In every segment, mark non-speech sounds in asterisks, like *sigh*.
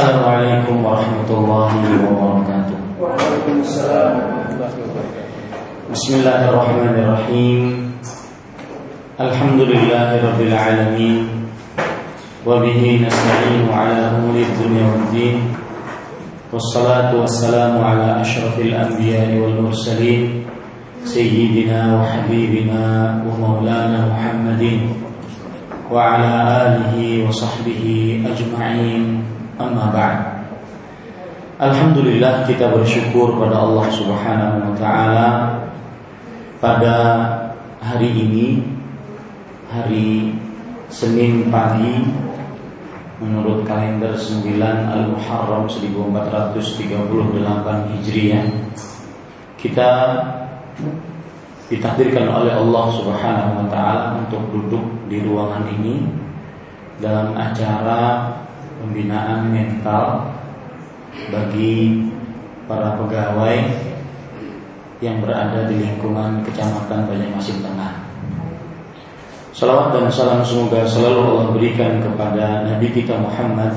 Assalamualaikum warahmatullahi wabarakatuh. Waalaikumsalam. Bismillahirrahmanirrahim. Alhamdulillahirabbil alamin. Wa bihi nasta'inu ala umuri dunya waddin. Wassalatu wassalamu ala asyrafil anbiya'i wal mursalin sayyidina wa habibina wa maulana Muhammadin wa ala alihi wa sahbihi ajma'in. Amma ba'd. Alhamdulillah kita bersyukur pada Allah Subhanahu wa taala pada hari ini hari Senin pagi menurut kalender 9 Al-Muharram 1438 Hijriah kita ditakdirkan oleh Allah Subhanahu wa taala untuk duduk di ruangan ini dalam acara pembinaan mental bagi para pegawai yang berada di lingkungan Kecamatan Banjarmasin Tengah. Salawat dan salam semoga selalu Allah berikan kepada Nabi kita Muhammad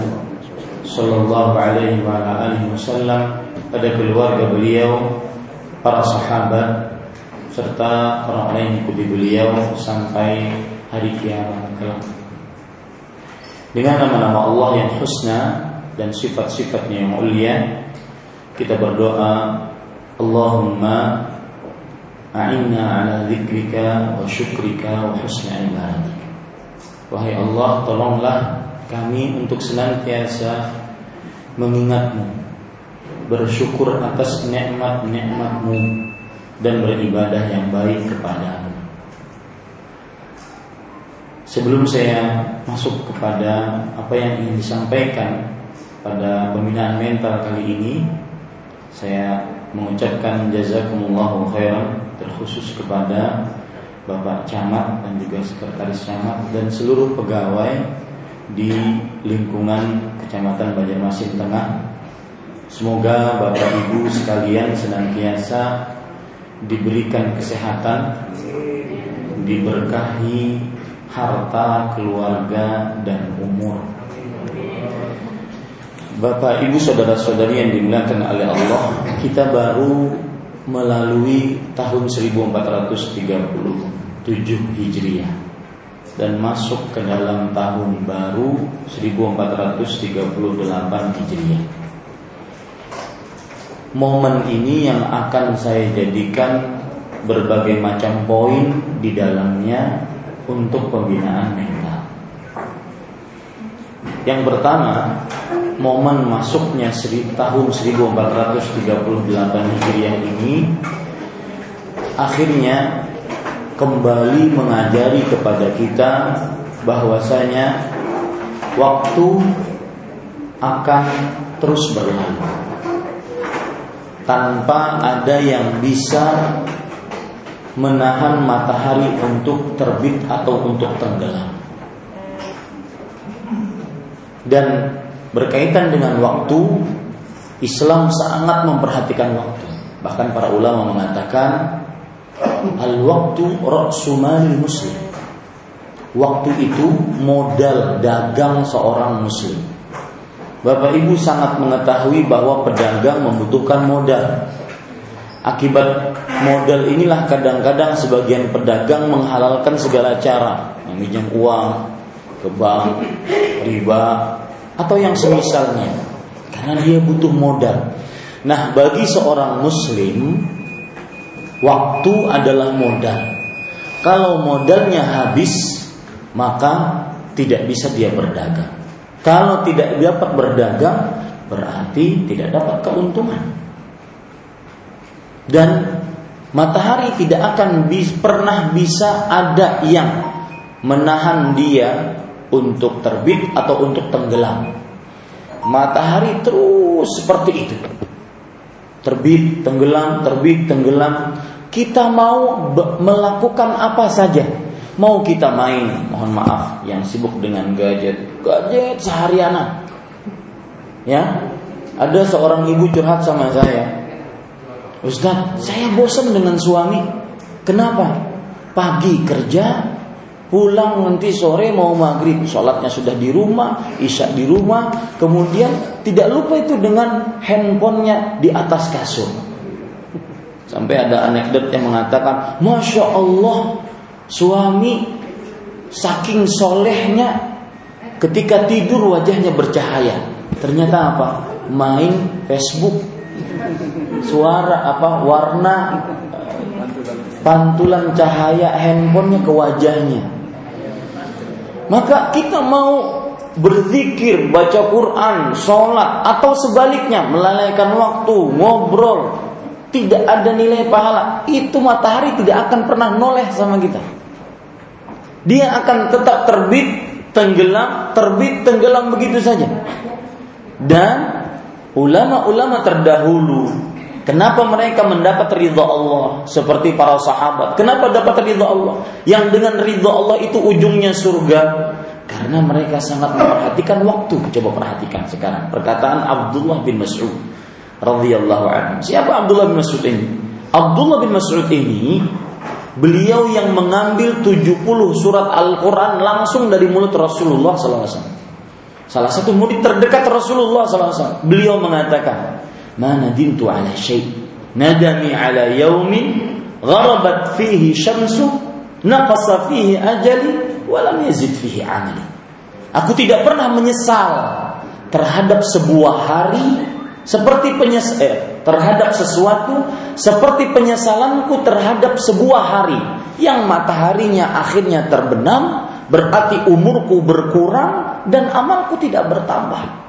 Sallallahu alaihi wa alihi wasallam pada keluarga beliau, para sahabat serta orang lain yang ikuti beliau sampai hari kiamat kelak. Dengan nama-nama Allah yang husna dan sifat-sifatnya yang mulia, kita berdoa, Allahumma a'inna ala dzikrika wa syukrika wa husna ibadatik. Wahai Allah, tolonglah kami untuk senantiasa mengingatmu, bersyukur atas nikmat-nikmatmu dan beribadah yang baik kepadamu. Sebelum saya masuk kepada apa yang ingin disampaikan pada pembinaan mental kali ini, saya mengucapkan jazakumullahu khairan terkhusus kepada Bapak Camat dan juga Sekretaris Camat dan seluruh pegawai di lingkungan Kecamatan Banjarmasin Tengah. Semoga Bapak Ibu sekalian senantiasa diberikan kesehatan, diberkahi harta, keluarga, dan umur. Bapak, ibu, saudara-saudari yang dimuliakan oleh Allah, kita baru melalui tahun 1437 Hijriah dan masuk ke dalam tahun baru 1438 Hijriah. Momen ini yang akan saya jadikan berbagai macam poin di dalamnya untuk pembinaan mental. Yang pertama, momen masuknya tahun 1438 Hijriah ini akhirnya kembali mengajari kepada kita bahwasanya waktu akan terus berlalu tanpa ada yang bisa menahan matahari untuk terbit atau untuk tenggelam. Dan berkaitan dengan waktu, Islam sangat memperhatikan waktu. Bahkan para ulama mengatakan al-waktu ra'sumali muslim. Waktu itu modal dagang seorang muslim. Bapak Ibu sangat mengetahui bahwa pedagang membutuhkan modal. Akibat modal inilah kadang-kadang sebagian pedagang menghalalkan segala cara, meminjam uang ke bank, riba, atau yang semisalnya, karena dia butuh modal. Nah, bagi seorang muslim, waktu adalah modal. Kalau modalnya habis, maka tidak bisa dia berdagang. Kalau tidak dapat berdagang, berarti tidak dapat keuntungan dan matahari tidak akan bis, pernah bisa ada yang menahan dia untuk terbit atau untuk tenggelam. Matahari terus seperti itu. Terbit, tenggelam, terbit, tenggelam. Kita mau melakukan apa saja. Mau kita main, mohon maaf, yang sibuk dengan gadget, gadget seharianan. Ya, ada seorang ibu curhat sama saya, Ustaz, saya bosan dengan suami. Kenapa? Pagi kerja, pulang nanti sore mau maghrib, sholatnya sudah di rumah, isya di rumah, kemudian tidak lupa itu dengan handphonenya di atas kasur. Sampai ada anekdot yang mengatakan, masya Allah, suami saking solehnya ketika tidur wajahnya bercahaya. Ternyata apa? Main Facebook, suara apa? Warna pantulan cahaya handphonenya ke wajahnya. Maka kita mau berzikir, baca Quran, sholat, atau sebaliknya melalaikan waktu, ngobrol, tidak ada nilai pahala. Itu matahari tidak akan pernah noleh sama kita. Dia akan tetap terbit, tenggelam, terbit, tenggelam begitu saja. Dan ulama-ulama terdahulu Kenapa mereka mendapat ridha Allah seperti para sahabat? Kenapa dapat ridha Allah? Yang dengan ridha Allah itu ujungnya surga. Karena mereka sangat memperhatikan waktu. Coba perhatikan sekarang perkataan Abdullah bin Mas'ud radhiyallahu anhu. Siapa Abdullah bin Mas'ud ini? Abdullah bin Mas'ud ini beliau yang mengambil 70 surat Al-Qur'an langsung dari mulut Rasulullah SAW. Salah satu murid terdekat Rasulullah SAW. Beliau mengatakan, Mana dintu ala syait, Nadami ala yaumin Gharabat fihi syamsu Naqasa fihi ajali Walam yazid fihi amali Aku tidak pernah menyesal Terhadap sebuah hari Seperti penyes eh, Terhadap sesuatu Seperti penyesalanku terhadap sebuah hari Yang mataharinya akhirnya terbenam Berarti umurku berkurang dan amalku tidak bertambah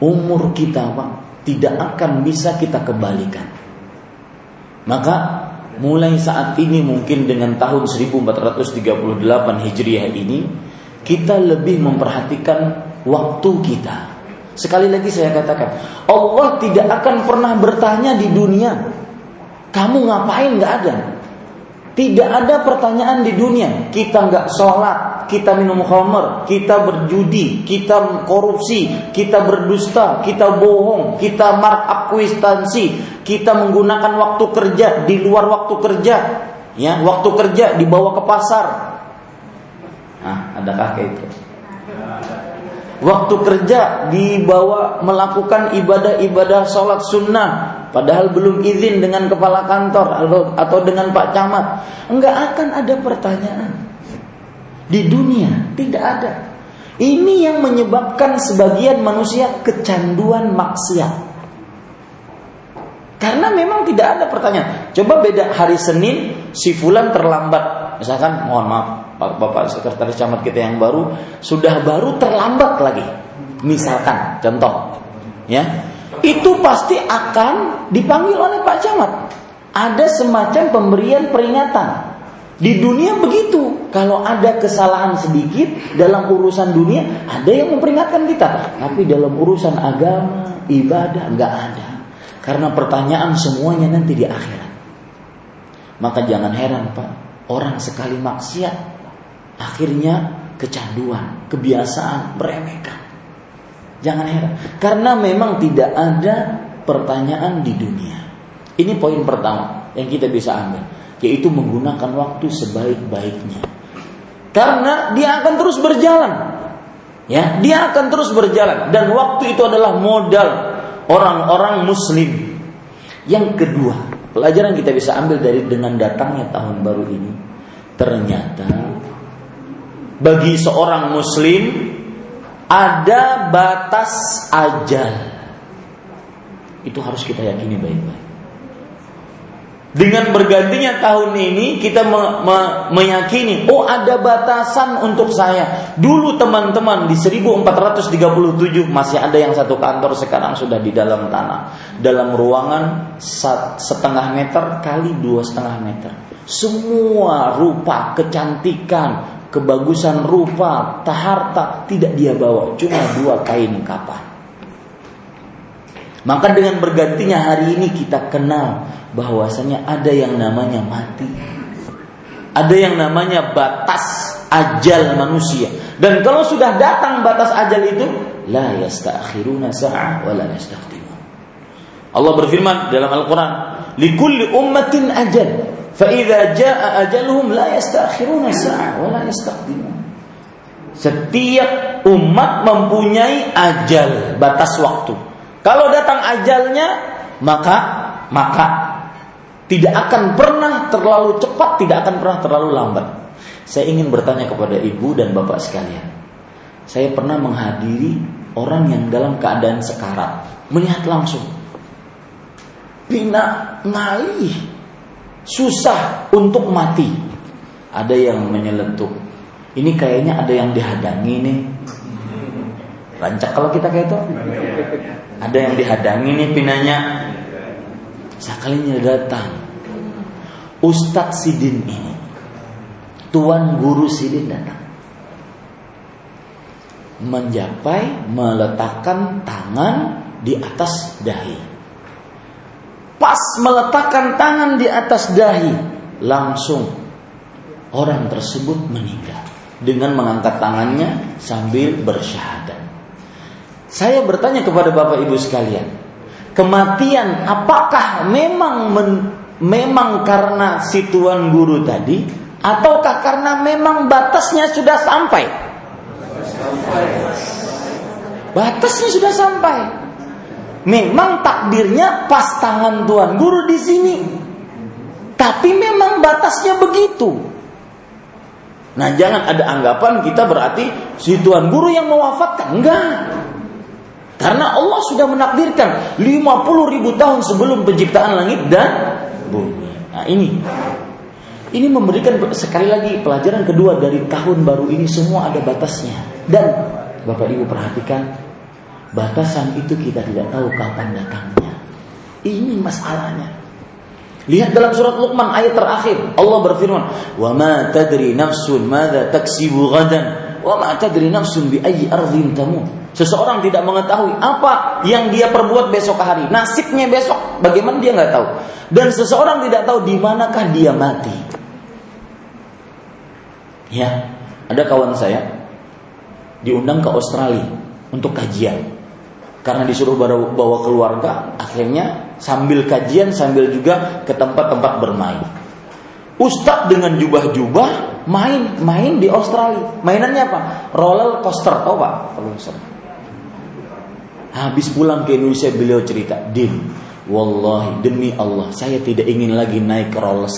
umur kita Pak tidak akan bisa kita kembalikan. Maka mulai saat ini mungkin dengan tahun 1438 Hijriah ini kita lebih memperhatikan waktu kita. Sekali lagi saya katakan, Allah tidak akan pernah bertanya di dunia, kamu ngapain nggak ada. Tidak ada pertanyaan di dunia. Kita nggak sholat, kita minum khamr, kita berjudi, kita korupsi, kita berdusta, kita bohong, kita markuistansi, kita menggunakan waktu kerja di luar waktu kerja, ya waktu kerja dibawa ke pasar. Nah, ada kakek itu? Waktu kerja dibawa melakukan ibadah-ibadah sholat sunnah Padahal belum izin dengan kepala kantor atau dengan Pak Camat. Enggak akan ada pertanyaan. Di dunia tidak ada. Ini yang menyebabkan sebagian manusia kecanduan maksiat. Karena memang tidak ada pertanyaan. Coba beda hari Senin si fulan terlambat. Misalkan mohon maaf Pak Bapak sekretaris camat kita yang baru sudah baru terlambat lagi. Misalkan contoh ya itu pasti akan dipanggil oleh Pak Camat. Ada semacam pemberian peringatan. Di dunia begitu, kalau ada kesalahan sedikit dalam urusan dunia, ada yang memperingatkan kita. Tapi dalam urusan agama, ibadah, nggak ada. Karena pertanyaan semuanya nanti di akhirat. Maka jangan heran Pak, orang sekali maksiat, akhirnya kecanduan, kebiasaan, meremehkan. Jangan heran. Karena memang tidak ada pertanyaan di dunia. Ini poin pertama yang kita bisa ambil. Yaitu menggunakan waktu sebaik-baiknya. Karena dia akan terus berjalan. Ya, dia akan terus berjalan dan waktu itu adalah modal orang-orang muslim. Yang kedua, pelajaran kita bisa ambil dari dengan datangnya tahun baru ini. Ternyata bagi seorang muslim ada batas ajal. Itu harus kita yakini baik-baik. Dengan bergantinya tahun ini kita me me meyakini, oh ada batasan untuk saya. Dulu teman-teman di 1437 masih ada yang satu kantor sekarang sudah di dalam tanah, dalam ruangan setengah meter kali dua setengah meter. Semua rupa kecantikan, kebagusan rupa, taharta tidak dia bawa, cuma dua kain kapan. Maka dengan bergantinya hari ini kita kenal bahwasanya ada yang namanya mati. Ada yang namanya batas ajal manusia. Dan kalau sudah datang batas ajal itu, la yastakhiruna sa'ah wa la yastaqdimun. Allah berfirman dalam Al-Qur'an, "Likulli ummatin ajal." Jaa ajaluhum la yastakhiruna sa'a wa la yastaqdimun. Setiap umat mempunyai ajal, batas waktu. Kalau datang ajalnya, maka maka tidak akan pernah terlalu cepat, tidak akan pernah terlalu lambat. Saya ingin bertanya kepada ibu dan bapak sekalian. Saya pernah menghadiri orang yang dalam keadaan sekarat, melihat langsung. Pina ngalih, susah untuk mati. Ada yang menyeletuk. Ini kayaknya ada yang dihadangi nih. Rancak kalau kita kayak itu. Ada yang dihadangi nih pinanya. Sekalinya datang. Ustadz Sidin ini Tuan Guru Sidin datang. Menjapai meletakkan tangan di atas dahi. Pas meletakkan tangan di atas dahi, langsung orang tersebut meninggal dengan mengangkat tangannya sambil bersyahadat. Saya bertanya kepada Bapak Ibu sekalian, kematian apakah memang men, memang karena si tuan guru tadi ataukah karena memang batasnya sudah sampai? Batasnya sudah sampai. Memang takdirnya pas tangan tuan guru di sini. Tapi memang batasnya begitu. Nah jangan ada anggapan kita berarti si tuan guru yang mewafatkan. Enggak. Karena Allah sudah menakdirkan 50 ribu tahun sebelum penciptaan langit dan bumi. Nah ini ini memberikan sekali lagi pelajaran kedua dari tahun baru ini semua ada batasnya. Dan Bapak Ibu perhatikan batasan itu kita tidak tahu kapan datangnya. Ini masalahnya. Lihat dalam surat Luqman ayat terakhir Allah berfirman, "Wa ma tadri nafsun madza taksibu ghadan, wa ma tadri nafsun bi ayyi ardhin tamut." Seseorang tidak mengetahui apa yang dia perbuat besok hari, nasibnya besok, bagaimana dia nggak tahu. Dan seseorang tidak tahu di manakah dia mati. Ya, ada kawan saya diundang ke Australia untuk kajian. Karena disuruh bawa, keluarga, akhirnya sambil kajian sambil juga ke tempat-tempat bermain. Ustadz dengan jubah-jubah main-main di Australia. Mainannya apa? Roller coaster, tahu Pak? Habis pulang ke Indonesia beliau cerita, "Din, wallahi demi Allah, saya tidak ingin lagi naik roller,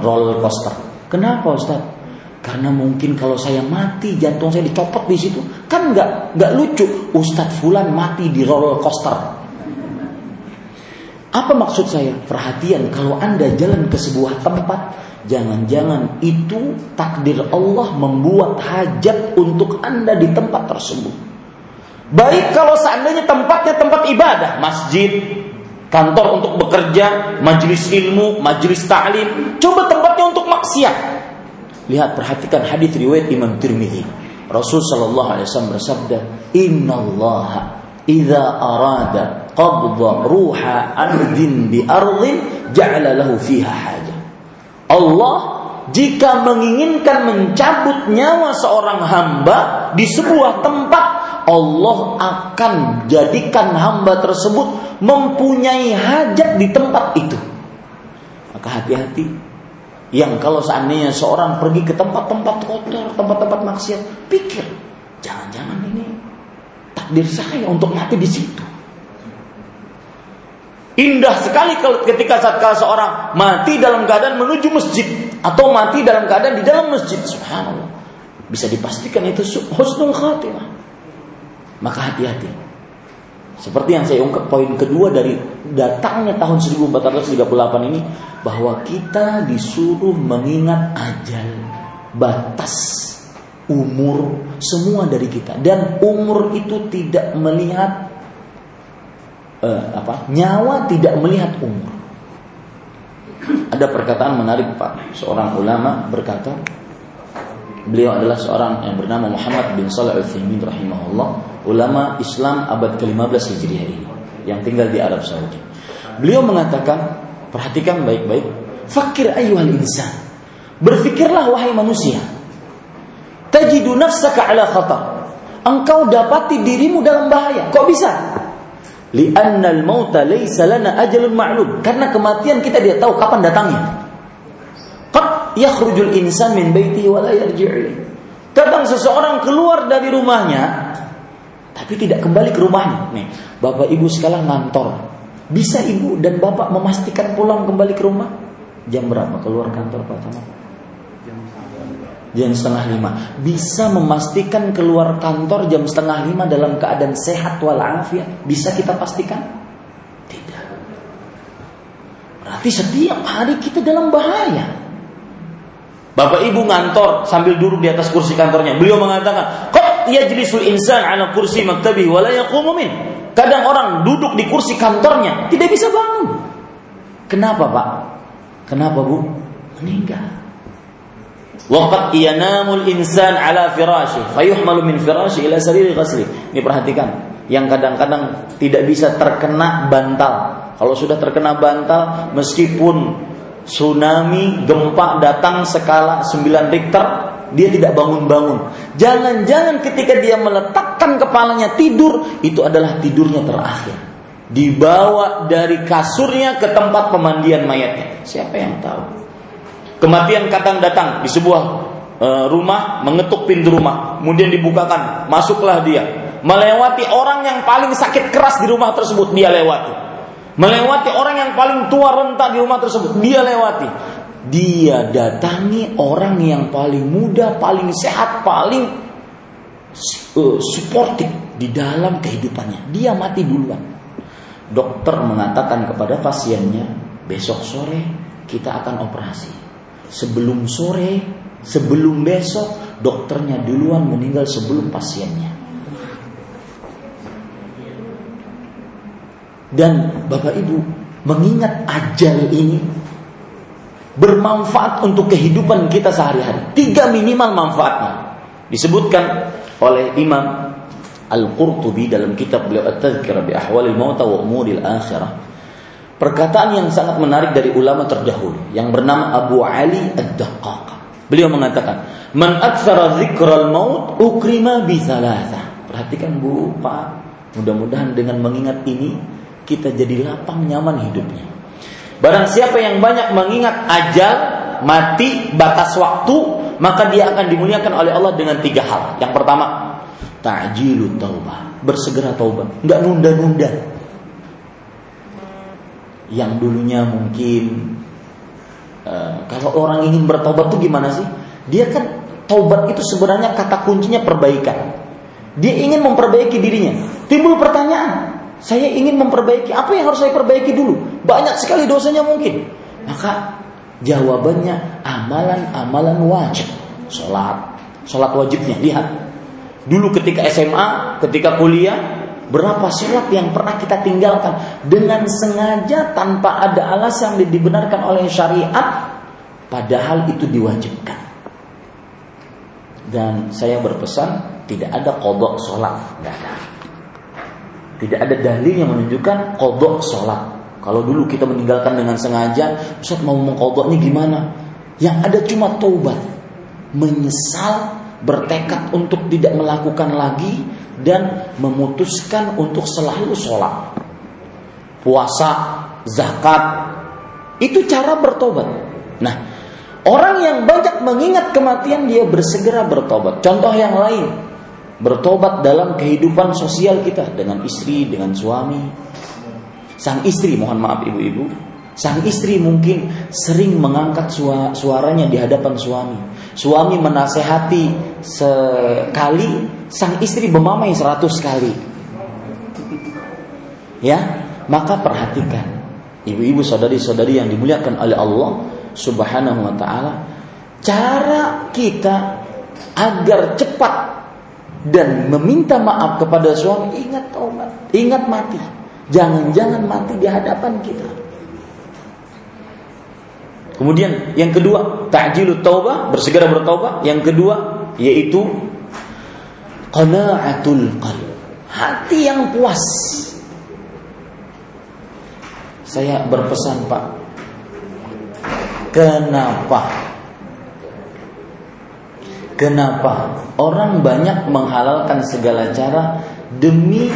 roller coaster." Kenapa Ustadz? Karena mungkin kalau saya mati jantung saya dicopot di situ kan nggak nggak lucu. Ustadz Fulan mati di roller coaster. Apa maksud saya? Perhatian kalau anda jalan ke sebuah tempat, jangan-jangan itu takdir Allah membuat hajat untuk anda di tempat tersebut. Baik kalau seandainya tempatnya tempat ibadah, masjid, kantor untuk bekerja, majelis ilmu, majelis ta'lim, coba tempatnya untuk maksiat Lihat perhatikan hadis riwayat Imam Tirmizi. Rasul sallallahu alaihi wasallam bersabda, "Innallaha idza arada qabdha ruha 'abdin bi ardin ja'ala lahu fiha haja." Allah jika menginginkan mencabut nyawa seorang hamba di sebuah tempat, Allah akan jadikan hamba tersebut mempunyai hajat di tempat itu. Maka hati-hati yang kalau seandainya seorang pergi ke tempat-tempat kotor, tempat-tempat maksiat, pikir, jangan-jangan ini takdir saya untuk mati di situ. Indah sekali ketika saat kala seorang mati dalam keadaan menuju masjid atau mati dalam keadaan di dalam masjid. Subhanallah. Bisa dipastikan itu husnul khatimah. Maka hati-hati. Seperti yang saya ungkap poin kedua dari datangnya tahun 1438 ini bahwa kita disuruh mengingat ajal, batas umur semua dari kita dan umur itu tidak melihat eh, apa? nyawa tidak melihat umur. Ada perkataan menarik Pak, seorang ulama berkata Beliau adalah seorang yang bernama Muhammad bin Salih Al-Thaymin rahimahullah, ulama Islam abad ke-15 Hijriah ini yang tinggal di Arab Saudi. Beliau mengatakan, perhatikan baik-baik, fakir ayuhal insan. Berfikirlah wahai manusia. Tajidu nafsaka ala khatar. Engkau dapati dirimu dalam bahaya. Kok bisa? Lianna al-mauta laysa lana ajalun ma'lum. Karena kematian kita tidak tahu kapan datangnya. Yakhrujul insan min baitihi wa la yarji'i. Kadang seseorang keluar dari rumahnya tapi tidak kembali ke rumahnya. Nih, Bapak Ibu sekarang ngantor. Bisa Ibu dan Bapak memastikan pulang kembali ke rumah? Jam berapa keluar kantor Pak Camat? Jam setengah lima. Bisa memastikan keluar kantor jam setengah lima dalam keadaan sehat walafiat? Bisa kita pastikan? Tidak. Berarti setiap hari kita dalam bahaya. Bapak ibu ngantor sambil duduk di atas kursi kantornya. Beliau mengatakan, "Qad yajlisul insan ala kursi maktabi wa yaqumu min." Kadang orang duduk di kursi kantornya tidak bisa bangun. Kenapa, Pak? Kenapa, Bu? Meninggal. Waqad yanamul insan ala firashi fayuhmalu min firashi ila sariri ghasli. Ini perhatikan, yang kadang-kadang tidak bisa terkena bantal. Kalau sudah terkena bantal, meskipun tsunami, gempa datang skala 9 Richter, dia tidak bangun-bangun. Jangan-jangan ketika dia meletakkan kepalanya tidur, itu adalah tidurnya terakhir. Dibawa dari kasurnya ke tempat pemandian mayatnya. Siapa yang tahu? Kematian kadang datang di sebuah e, rumah, mengetuk pintu rumah, kemudian dibukakan, masuklah dia. Melewati orang yang paling sakit keras di rumah tersebut, dia lewati Melewati orang yang paling tua renta di rumah tersebut, dia lewati. Dia datangi orang yang paling muda, paling sehat, paling uh, suportif di dalam kehidupannya. Dia mati duluan. Dokter mengatakan kepada pasiennya, besok sore kita akan operasi. Sebelum sore, sebelum besok, dokternya duluan meninggal sebelum pasiennya. Dan Bapak Ibu mengingat ajal ini bermanfaat untuk kehidupan kita sehari-hari. Tiga minimal manfaatnya. Disebutkan oleh Imam Al-Qurtubi dalam kitab beliau At-Tadhkirah bi Ahwalil Mauta wa Umuril Akhirah. Perkataan yang sangat menarik dari ulama terdahulu yang bernama Abu Ali Ad-Daqqaq. Beliau mengatakan, "Man aktsara dzikral maut ukrima bi Perhatikan Bu, Pak. Mudah-mudahan dengan mengingat ini kita jadi lapang nyaman hidupnya. Barang siapa yang banyak mengingat ajal, mati, batas waktu, maka dia akan dimuliakan oleh Allah dengan tiga hal. Yang pertama, ta'jilut taubah, bersegera taubat, nggak nunda-nunda. Yang dulunya mungkin uh, kalau orang ingin bertobat tuh gimana sih? Dia kan taubat itu sebenarnya kata kuncinya perbaikan. Dia ingin memperbaiki dirinya. Timbul pertanyaan, saya ingin memperbaiki. Apa yang harus saya perbaiki dulu? Banyak sekali dosanya mungkin. Maka jawabannya amalan-amalan wajib. Sholat. Sholat wajibnya. Lihat. Dulu ketika SMA, ketika kuliah, berapa sholat yang pernah kita tinggalkan dengan sengaja tanpa ada alasan yang dibenarkan oleh syariat, padahal itu diwajibkan. Dan saya berpesan tidak ada kodok sholat, tidak ada. Tidak ada dalil yang menunjukkan kodok sholat. Kalau dulu kita meninggalkan dengan sengaja, Ustaz mau mengkodoknya gimana? Yang ada cuma taubat, menyesal, bertekad untuk tidak melakukan lagi dan memutuskan untuk selalu sholat, puasa, zakat. Itu cara bertobat. Nah, orang yang banyak mengingat kematian dia bersegera bertobat. Contoh yang lain, bertobat dalam kehidupan sosial kita dengan istri, dengan suami. Sang istri, mohon maaf ibu-ibu, sang istri mungkin sering mengangkat suaranya di hadapan suami. Suami menasehati sekali, sang istri memamai seratus kali. Ya, maka perhatikan ibu-ibu saudari-saudari yang dimuliakan oleh Allah Subhanahu wa taala, cara kita agar cepat dan meminta maaf kepada suami, ingat taubat, ingat mati. Jangan-jangan mati di hadapan kita. Kemudian yang kedua, ta'jilut taubah, bersegera bertaubat. Yang kedua yaitu qana'atul qalb. Hati yang puas. Saya berpesan, Pak. Kenapa Kenapa orang banyak menghalalkan segala cara demi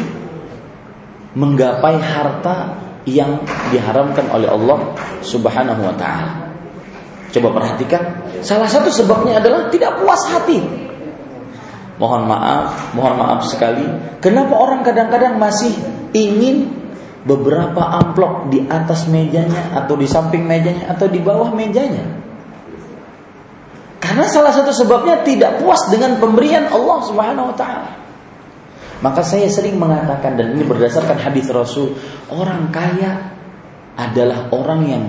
menggapai harta yang diharamkan oleh Allah Subhanahu wa taala. Coba perhatikan, salah satu sebabnya adalah tidak puas hati. Mohon maaf, mohon maaf sekali. Kenapa orang kadang-kadang masih ingin beberapa amplop di atas mejanya atau di samping mejanya atau di bawah mejanya? Karena salah satu sebabnya tidak puas dengan pemberian Allah Subhanahu wa taala. Maka saya sering mengatakan dan ini berdasarkan hadis Rasul, orang kaya adalah orang yang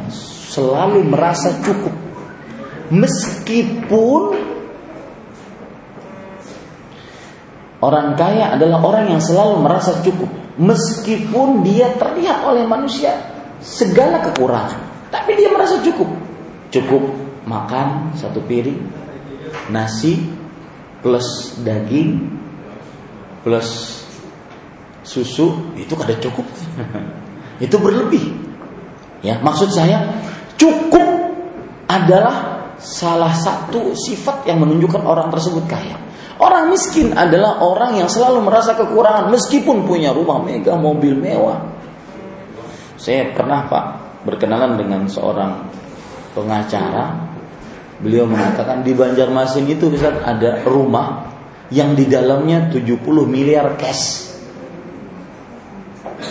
selalu merasa cukup. Meskipun orang kaya adalah orang yang selalu merasa cukup. Meskipun dia terlihat oleh manusia segala kekurangan tapi dia merasa cukup. Cukup makan satu piring nasi plus daging plus susu itu kada cukup. *laughs* itu berlebih. Ya, maksud saya cukup adalah salah satu sifat yang menunjukkan orang tersebut kaya. Orang miskin adalah orang yang selalu merasa kekurangan meskipun punya rumah mega, mobil mewah. Saya pernah Pak berkenalan dengan seorang pengacara. Beliau mengatakan di Banjarmasin itu bisa ada rumah yang di dalamnya 70 miliar cash.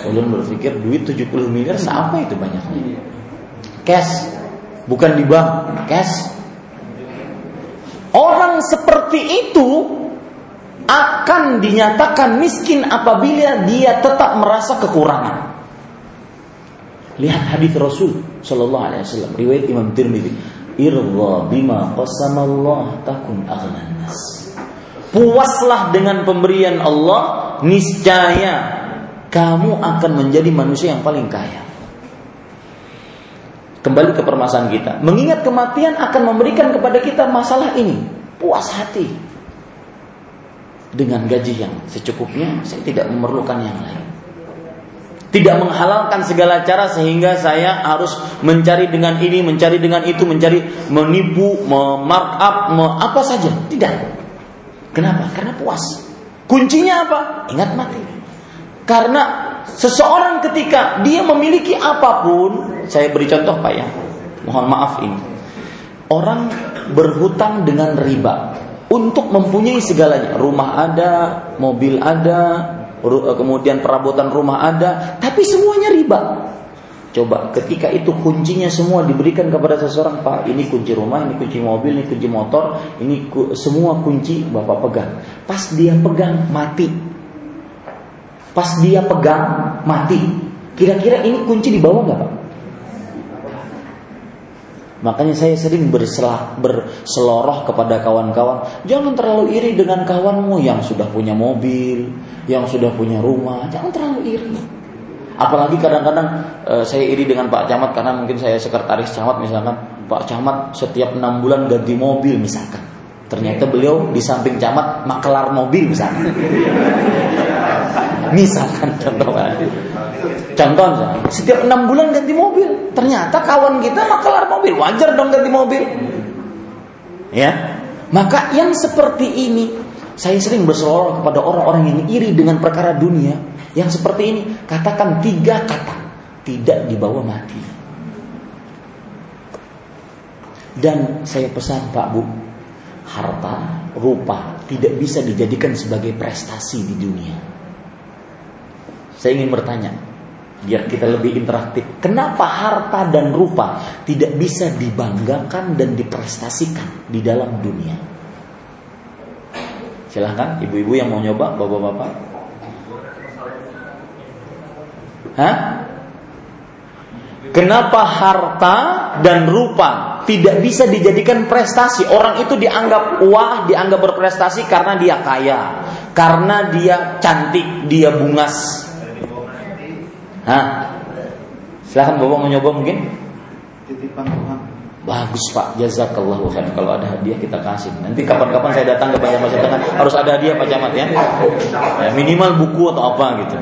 Ulun berpikir duit 70 miliar siapa itu banyaknya? Cash, bukan di bank, cash. Orang seperti itu akan dinyatakan miskin apabila dia tetap merasa kekurangan. Lihat hadis Rasul Shallallahu Alaihi Wasallam riwayat Imam Tirmidzi. Irwa bima qasamallah takun aghnan nas puaslah dengan pemberian Allah, niscaya kamu akan menjadi manusia yang paling kaya. Kembali ke permasalahan kita, mengingat kematian akan memberikan kepada kita masalah ini, puas hati. Dengan gaji yang secukupnya, saya tidak memerlukan yang lain. Tidak menghalalkan segala cara sehingga saya harus mencari dengan ini, mencari dengan itu, mencari menipu, memarkup, apa saja. Tidak. Kenapa? Karena puas. Kuncinya apa? Ingat mati. Karena seseorang ketika dia memiliki apa pun, saya beri contoh Pak ya. Mohon maaf ini. Orang berhutang dengan riba untuk mempunyai segalanya. Rumah ada, mobil ada, kemudian perabotan rumah ada, tapi semuanya riba. Coba ketika itu kuncinya semua diberikan kepada seseorang, Pak, ini kunci rumah, ini kunci mobil, ini kunci motor, ini ku, semua kunci Bapak pegang. Pas dia pegang mati. Pas dia pegang mati. Kira-kira ini kunci di bawah nggak Pak? Makanya saya sering berselah, berseloroh kepada kawan-kawan, jangan terlalu iri dengan kawanmu yang sudah punya mobil, yang sudah punya rumah, jangan terlalu iri. Apalagi kadang-kadang e, saya iri dengan Pak Camat karena mungkin saya sekretaris Camat misalkan Pak Camat setiap enam bulan ganti mobil misalkan. Ternyata beliau di samping Camat makelar mobil misalkan. *laughs* misalkan contoh Contoh setiap enam bulan ganti mobil. Ternyata kawan kita makelar mobil, wajar dong ganti mobil. Ya, maka yang seperti ini saya sering berseloroh kepada orang-orang yang iri dengan perkara dunia yang seperti ini katakan tiga kata tidak dibawa mati. Dan saya pesan Pak Bu, harta, rupa tidak bisa dijadikan sebagai prestasi di dunia. Saya ingin bertanya, biar kita lebih interaktif. Kenapa harta dan rupa tidak bisa dibanggakan dan diprestasikan di dalam dunia? Silahkan ibu-ibu yang mau nyoba, bapak-bapak. Hah? Kenapa harta dan rupa tidak bisa dijadikan prestasi? Orang itu dianggap wah, dianggap berprestasi karena dia kaya, karena dia cantik, dia bungas. Hah? Silahkan bapak mau nyoba mungkin? Titipan Tuhan. Bagus Pak, jazakallah khair. Kalau ada hadiah kita kasih. Nanti kapan-kapan saya datang ke Banjarmasin Tengah harus ada hadiah Pak Camat ya. ya. Minimal buku atau apa gitu.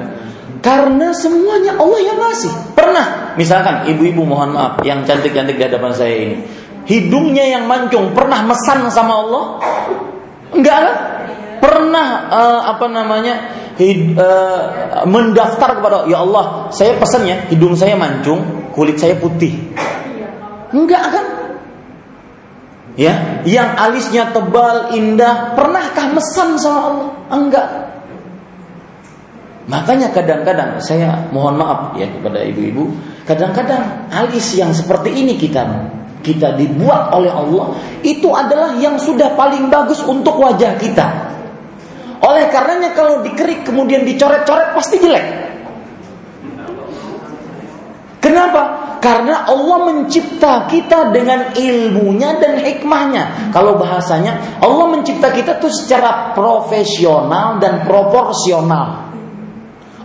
Karena semuanya Allah yang ngasih. Pernah, misalkan ibu-ibu mohon maaf yang cantik-cantik di hadapan saya ini, hidungnya yang mancung pernah mesan sama Allah? Enggak kan? Pernah uh, apa namanya? Hid, uh, mendaftar kepada ya Allah, saya pesan ya, hidung saya mancung, kulit saya putih. Enggak kan? Ya, yang alisnya tebal, indah, pernahkah mesan sama Allah? Enggak. Makanya kadang-kadang saya mohon maaf ya kepada ibu-ibu, kadang-kadang alis yang seperti ini kita kita dibuat oleh Allah itu adalah yang sudah paling bagus untuk wajah kita. Karenanya kalau dikerik kemudian dicoret-coret pasti jelek. Kenapa? Karena Allah mencipta kita dengan ilmunya dan hikmahnya. Kalau bahasanya, Allah mencipta kita tuh secara profesional dan proporsional.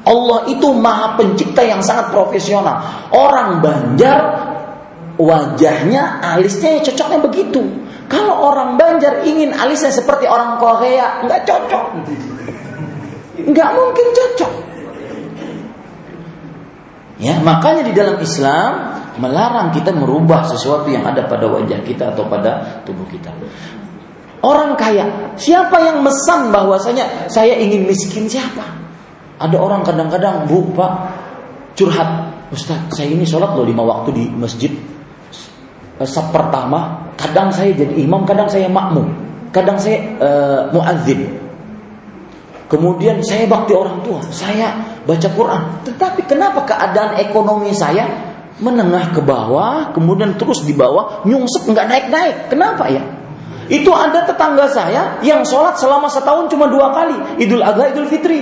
Allah itu maha pencipta yang sangat profesional. Orang Banjar wajahnya, alisnya ya cocoknya begitu. Kalau orang Banjar ingin alisnya seperti orang Korea, nggak cocok. Nggak mungkin cocok. Ya, makanya di dalam Islam melarang kita merubah sesuatu yang ada pada wajah kita atau pada tubuh kita. Orang kaya, siapa yang mesan bahwasanya saya ingin miskin siapa? Ada orang kadang-kadang bu pak curhat, Ustaz saya ini sholat loh lima waktu di masjid. Sab pertama, kadang saya jadi imam, kadang saya makmum, kadang saya uh, muadzin. Kemudian saya bakti orang tua, saya baca Quran. Tetapi kenapa keadaan ekonomi saya menengah ke bawah, kemudian terus di bawah, nyungsep nggak naik-naik? Kenapa ya? Itu ada tetangga saya yang sholat selama setahun cuma dua kali, Idul Adha, Idul Fitri.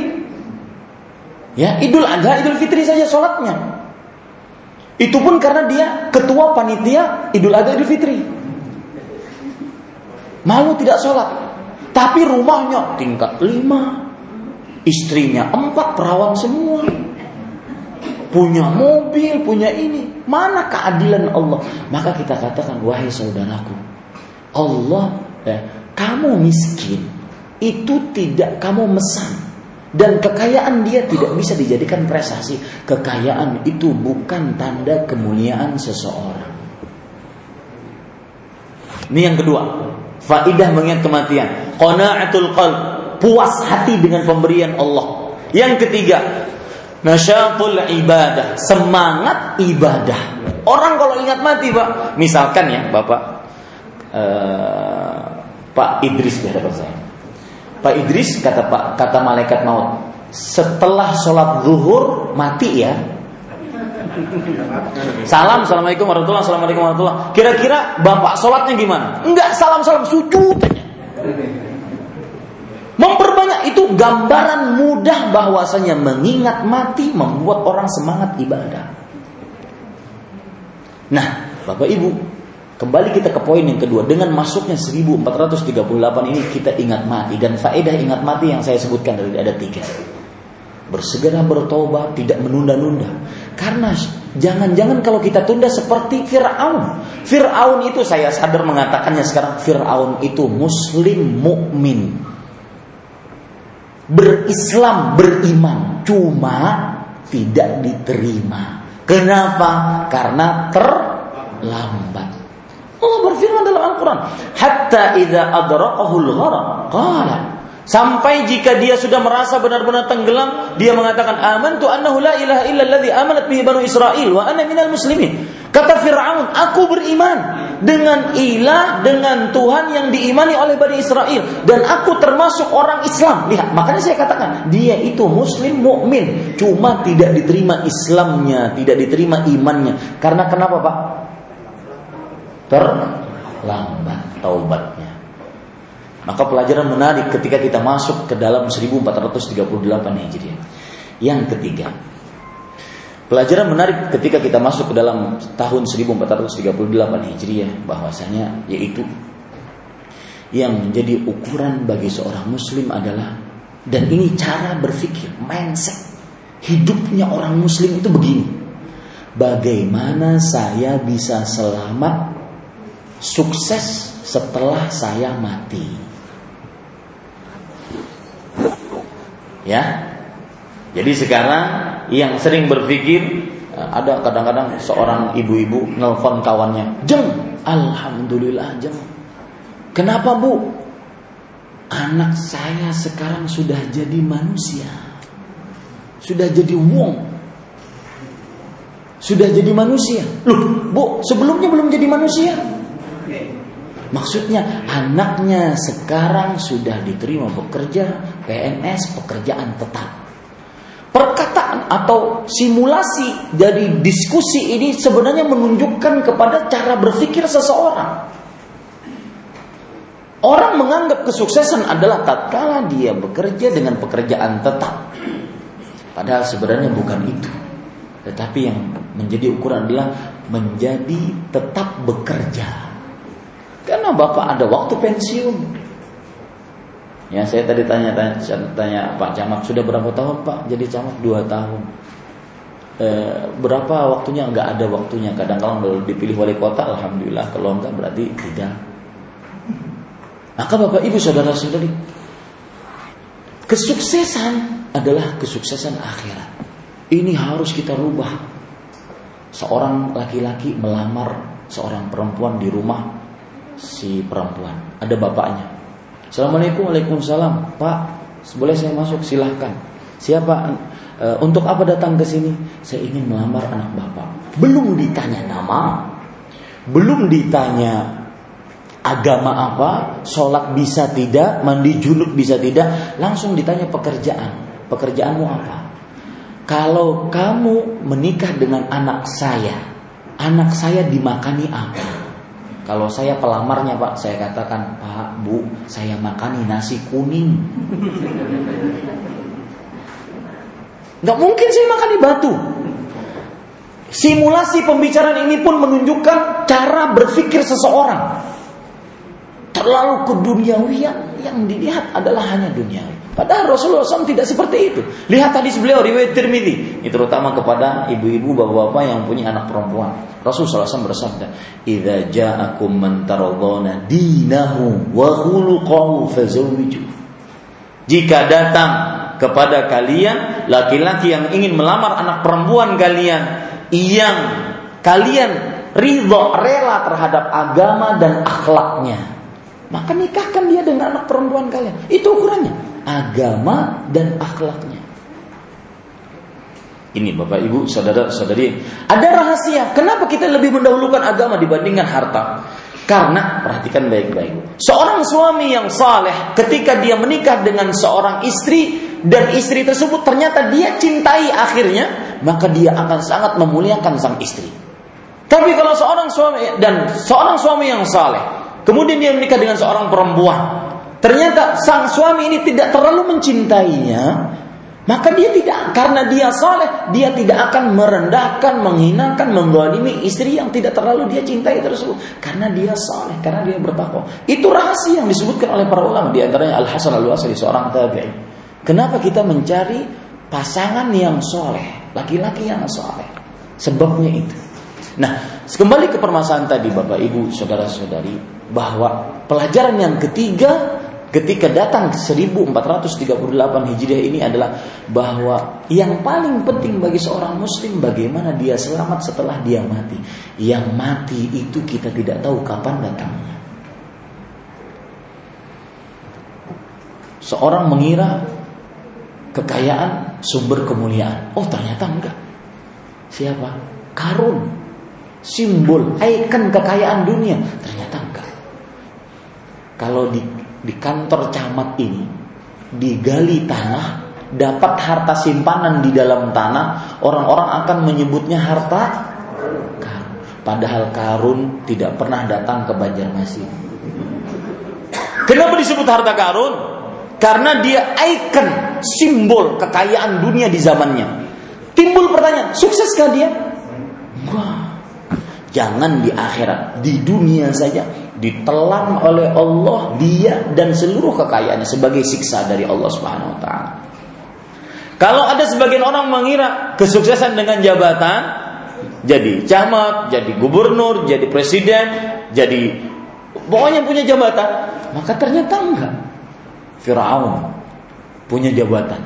Ya, Idul Adha, Idul Fitri saja sholatnya. Itu pun karena dia ketua panitia Idul Adha, Idul Fitri. Malu tidak sholat, tapi rumahnya tingkat lima, Istrinya empat perawan semua. Punya mobil, punya ini. Mana keadilan Allah? Maka kita katakan, wahai saudaraku. Allah, eh, kamu miskin. Itu tidak kamu mesan. Dan kekayaan dia tidak bisa dijadikan prestasi. Kekayaan itu bukan tanda kemuliaan seseorang. Ini yang kedua. Faidah mengingat kematian. Qana'atul qalb puas hati dengan pemberian Allah. Yang ketiga, nasyatul ibadah, semangat ibadah. Orang kalau ingat mati, Pak, misalkan ya, Bapak uh, Pak Idris di hadapan saya. Pak Idris kata Pak kata malaikat maut, setelah sholat zuhur mati ya. Salam, assalamualaikum warahmatullahi wabarakatuh. Kira-kira bapak sholatnya gimana? Enggak, salam salam sujud Memperbanyak itu gambaran mudah bahwasanya mengingat mati membuat orang semangat ibadah. Nah, Bapak Ibu, kembali kita ke poin yang kedua. Dengan masuknya 1438 ini kita ingat mati dan faedah ingat mati yang saya sebutkan tadi ada tiga. Bersegera bertobat, tidak menunda-nunda. Karena jangan-jangan kalau kita tunda seperti Fir'aun. Fir'aun itu saya sadar mengatakannya sekarang Fir'aun itu muslim mukmin berislam, beriman, cuma tidak diterima. Kenapa? Karena terlambat. Allah berfirman dalam Al-Quran, Hatta idza adraqahul gharaq, qala Sampai jika dia sudah merasa benar-benar tenggelam, dia mengatakan, "Amantu annahu la ilaha illa amanat bihi banu Israil wa ana minal muslimin." Kata Firaun, "Aku beriman dengan ilah, dengan Tuhan yang diimani oleh Bani Israel dan aku termasuk orang Islam." Lihat, makanya saya katakan, dia itu muslim mukmin, cuma tidak diterima Islamnya, tidak diterima imannya. Karena kenapa, Pak? Terlambat taubatnya. Maka pelajaran menarik ketika kita masuk ke dalam 1438 Hijriah. Yang ketiga, pelajaran menarik ketika kita masuk ke dalam tahun 1438 Hijriah bahwasanya yaitu yang menjadi ukuran bagi seorang muslim adalah dan ini cara berpikir, mindset hidupnya orang muslim itu begini. Bagaimana saya bisa selamat sukses setelah saya mati? Ya. Jadi sekarang yang sering berpikir eh, ada kadang-kadang seorang ibu-ibu nelfon kawannya, "Jeng, alhamdulillah, Jeng. Kenapa, Bu? Anak saya sekarang sudah jadi manusia. Sudah jadi wong. Sudah jadi manusia. Loh, Bu, sebelumnya belum jadi manusia. Maksudnya anaknya sekarang sudah diterima bekerja PNS pekerjaan tetap. Perkataan atau simulasi dari diskusi ini sebenarnya menunjukkan kepada cara berpikir seseorang. Orang menganggap kesuksesan adalah tatkala dia bekerja dengan pekerjaan tetap. Padahal sebenarnya bukan itu. Tetapi yang menjadi ukuran adalah menjadi tetap bekerja. Karena Bapak ada waktu pensiun. Ya saya tadi tanya tanya, tanya Pak Camat sudah berapa tahun Pak jadi camat dua tahun. E, berapa waktunya nggak ada waktunya kadang kalau dipilih wali kota alhamdulillah kalau enggak berarti tidak maka Bapak Ibu saudara-saudari, kesuksesan adalah kesuksesan akhirat. Ini harus kita rubah. Seorang laki-laki melamar seorang perempuan di rumah si perempuan. Ada bapaknya. Assalamualaikum, waalaikumsalam. Pak, boleh saya masuk? Silahkan. Siapa? E, untuk apa datang ke sini? Saya ingin melamar anak bapak. Belum ditanya nama, belum ditanya agama apa, sholat bisa tidak, mandi junub bisa tidak, langsung ditanya pekerjaan. Pekerjaanmu apa? Kalau kamu menikah dengan anak saya, anak saya dimakani apa? Kalau saya pelamarnya pak, saya katakan Pak Bu, saya makani nasi kuning. Gak mungkin saya makani batu. Simulasi pembicaraan ini pun menunjukkan cara berpikir seseorang terlalu keduniawian yang dilihat adalah hanya dunia. Padahal Rasulullah SAW tidak seperti itu. Lihat tadi beliau riwayat Tirmidzi, terutama kepada ibu-ibu bapak-bapak yang punya anak perempuan. Rasulullah SAW bersabda, "Idza ja'akum man taradona dinahu wa khuluquhu fazawwiju." Jika datang kepada kalian laki-laki yang ingin melamar anak perempuan kalian yang kalian ridho rela terhadap agama dan akhlaknya maka nikahkan dia dengan anak perempuan kalian. Itu ukurannya. Agama dan akhlaknya. Ini Bapak Ibu, saudara-saudari. Ada rahasia. Kenapa kita lebih mendahulukan agama dibandingkan harta? Karena perhatikan baik-baik. Seorang suami yang saleh ketika dia menikah dengan seorang istri dan istri tersebut ternyata dia cintai akhirnya, maka dia akan sangat memuliakan sang istri. Tapi kalau seorang suami dan seorang suami yang saleh Kemudian dia menikah dengan seorang perempuan. Ternyata sang suami ini tidak terlalu mencintainya, maka dia tidak karena dia saleh, dia tidak akan merendahkan, menghinakan, menzalimi istri yang tidak terlalu dia cintai tersebut karena dia saleh, karena dia bertakwa. Itu rahasia yang disebutkan oleh para ulama di antaranya Al Hasan Al Basri seorang tabi'in. Kenapa kita mencari pasangan yang soleh, laki-laki yang soleh? Sebabnya itu. Nah, kembali ke permasalahan tadi Bapak Ibu, saudara-saudari, bahwa pelajaran yang ketiga ketika datang 1438 Hijriah ini adalah bahwa yang paling penting bagi seorang muslim bagaimana dia selamat setelah dia mati. Yang mati itu kita tidak tahu kapan datangnya. Seorang mengira kekayaan sumber kemuliaan. Oh, ternyata enggak. Siapa? Karun. Simbol, ikon kekayaan dunia. Ternyata enggak kalau di, di kantor camat ini digali tanah, dapat harta simpanan di dalam tanah, orang-orang akan menyebutnya harta karun. Padahal karun tidak pernah datang ke Banjarmasin. Kenapa disebut harta karun? Karena dia ikon, simbol kekayaan dunia di zamannya. Timbul pertanyaan, sukseskah dia? Wah, jangan di akhirat, di dunia saja ditelan oleh Allah dia dan seluruh kekayaannya sebagai siksa dari Allah Subhanahu wa taala. Kalau ada sebagian orang mengira kesuksesan dengan jabatan jadi camat, jadi gubernur, jadi presiden, jadi pokoknya punya jabatan, maka ternyata enggak. Firaun punya jabatan.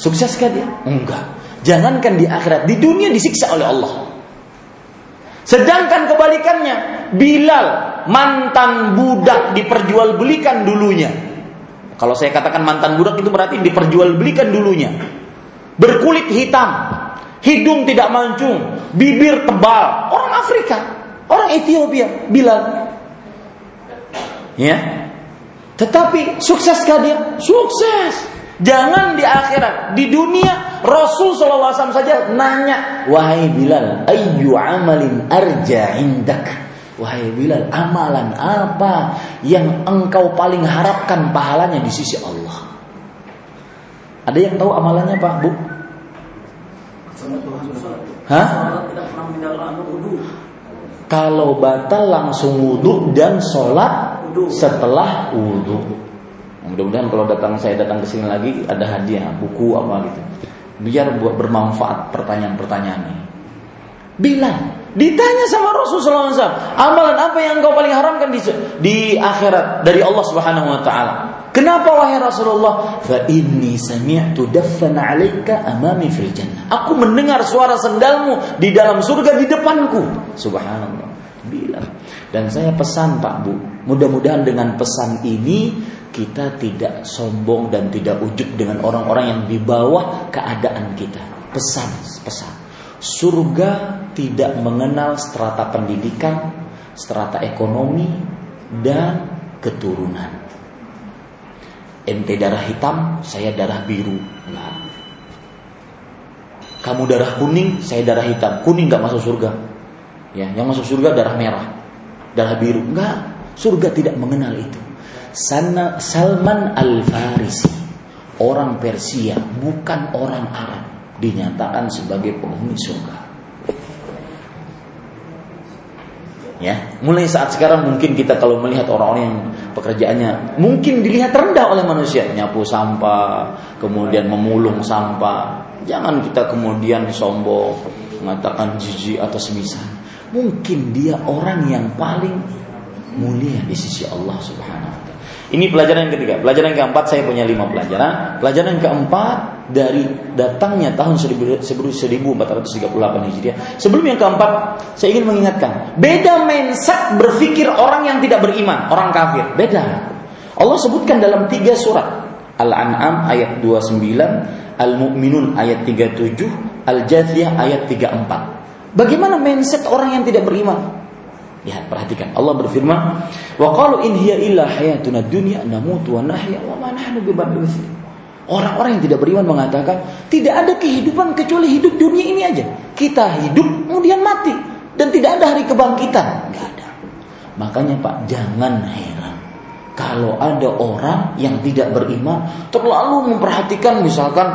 Sukseskah dia? Enggak. Jangankan di akhirat, di dunia disiksa oleh Allah. Sedangkan kebalikannya, Bilal mantan budak diperjualbelikan dulunya. Kalau saya katakan mantan budak itu berarti diperjualbelikan dulunya. Berkulit hitam, hidung tidak mancung, bibir tebal. Orang Afrika, orang Ethiopia, Bilal. Ya. Tetapi sukseskah dia? Sukses. Jangan di akhirat, di dunia Rasul SAW saja nanya, wahai Bilal, ayu amalin arja indak. Wahai Bilal, amalan apa yang engkau paling harapkan pahalanya di sisi Allah? Ada yang tahu amalannya Pak, Bu? Hah? Kalau batal langsung wudhu dan sholat setelah wudhu. Mudah-mudahan kalau datang saya datang ke sini lagi ada hadiah buku apa gitu. Biar buat bermanfaat pertanyaan-pertanyaan ini. Bilang, ditanya sama Rasulullah SAW, amalan apa yang engkau paling haramkan di, di akhirat dari Allah Subhanahu Wa Taala? Kenapa wahai Rasulullah? Fa inni sami'tu daffan 'alaika amami fil jannah. Aku mendengar suara sendalmu di dalam surga di depanku. Subhanallah. Bilang. Dan saya pesan Pak Bu, mudah-mudahan dengan pesan ini kita tidak sombong dan tidak ujub dengan orang-orang yang di bawah keadaan kita. Pesan, pesan. Surga tidak mengenal strata pendidikan, strata ekonomi, dan keturunan ente darah hitam, saya darah biru. Nah. Kamu darah kuning, saya darah hitam. Kuning nggak masuk surga. Ya, yang masuk surga darah merah, darah biru. Enggak, surga tidak mengenal itu. Sana Salman Al Farisi, orang Persia, bukan orang Arab, dinyatakan sebagai penghuni surga. Ya, mulai saat sekarang mungkin kita kalau melihat orang-orang yang pekerjaannya mungkin dilihat rendah oleh manusia, nyapu sampah, kemudian memulung sampah. Jangan kita kemudian sombong mengatakan jijik atau semisal. Mungkin dia orang yang paling mulia di sisi Allah Subhanahu wa taala. Ini pelajaran yang ketiga. Pelajaran yang keempat saya punya lima pelajaran. Pelajaran yang keempat dari datangnya tahun 1438 Hijriah. Sebelum yang keempat, saya ingin mengingatkan, beda mindset berpikir orang yang tidak beriman, orang kafir. Beda. Allah sebutkan dalam tiga surat. Al-An'am ayat 29, Al-Mu'minun ayat 37, Al-Jathiyah ayat 34. Bagaimana mindset orang yang tidak beriman? Lihat, perhatikan. Allah berfirman, "Wa qalu in hiya illa hayatuna dunya namutu wa nahya wa ma nahnu Orang-orang yang tidak beriman mengatakan, tidak ada kehidupan kecuali hidup dunia ini aja. Kita hidup kemudian mati dan tidak ada hari kebangkitan. Enggak ada. Makanya Pak, jangan heran kalau ada orang yang tidak beriman terlalu memperhatikan misalkan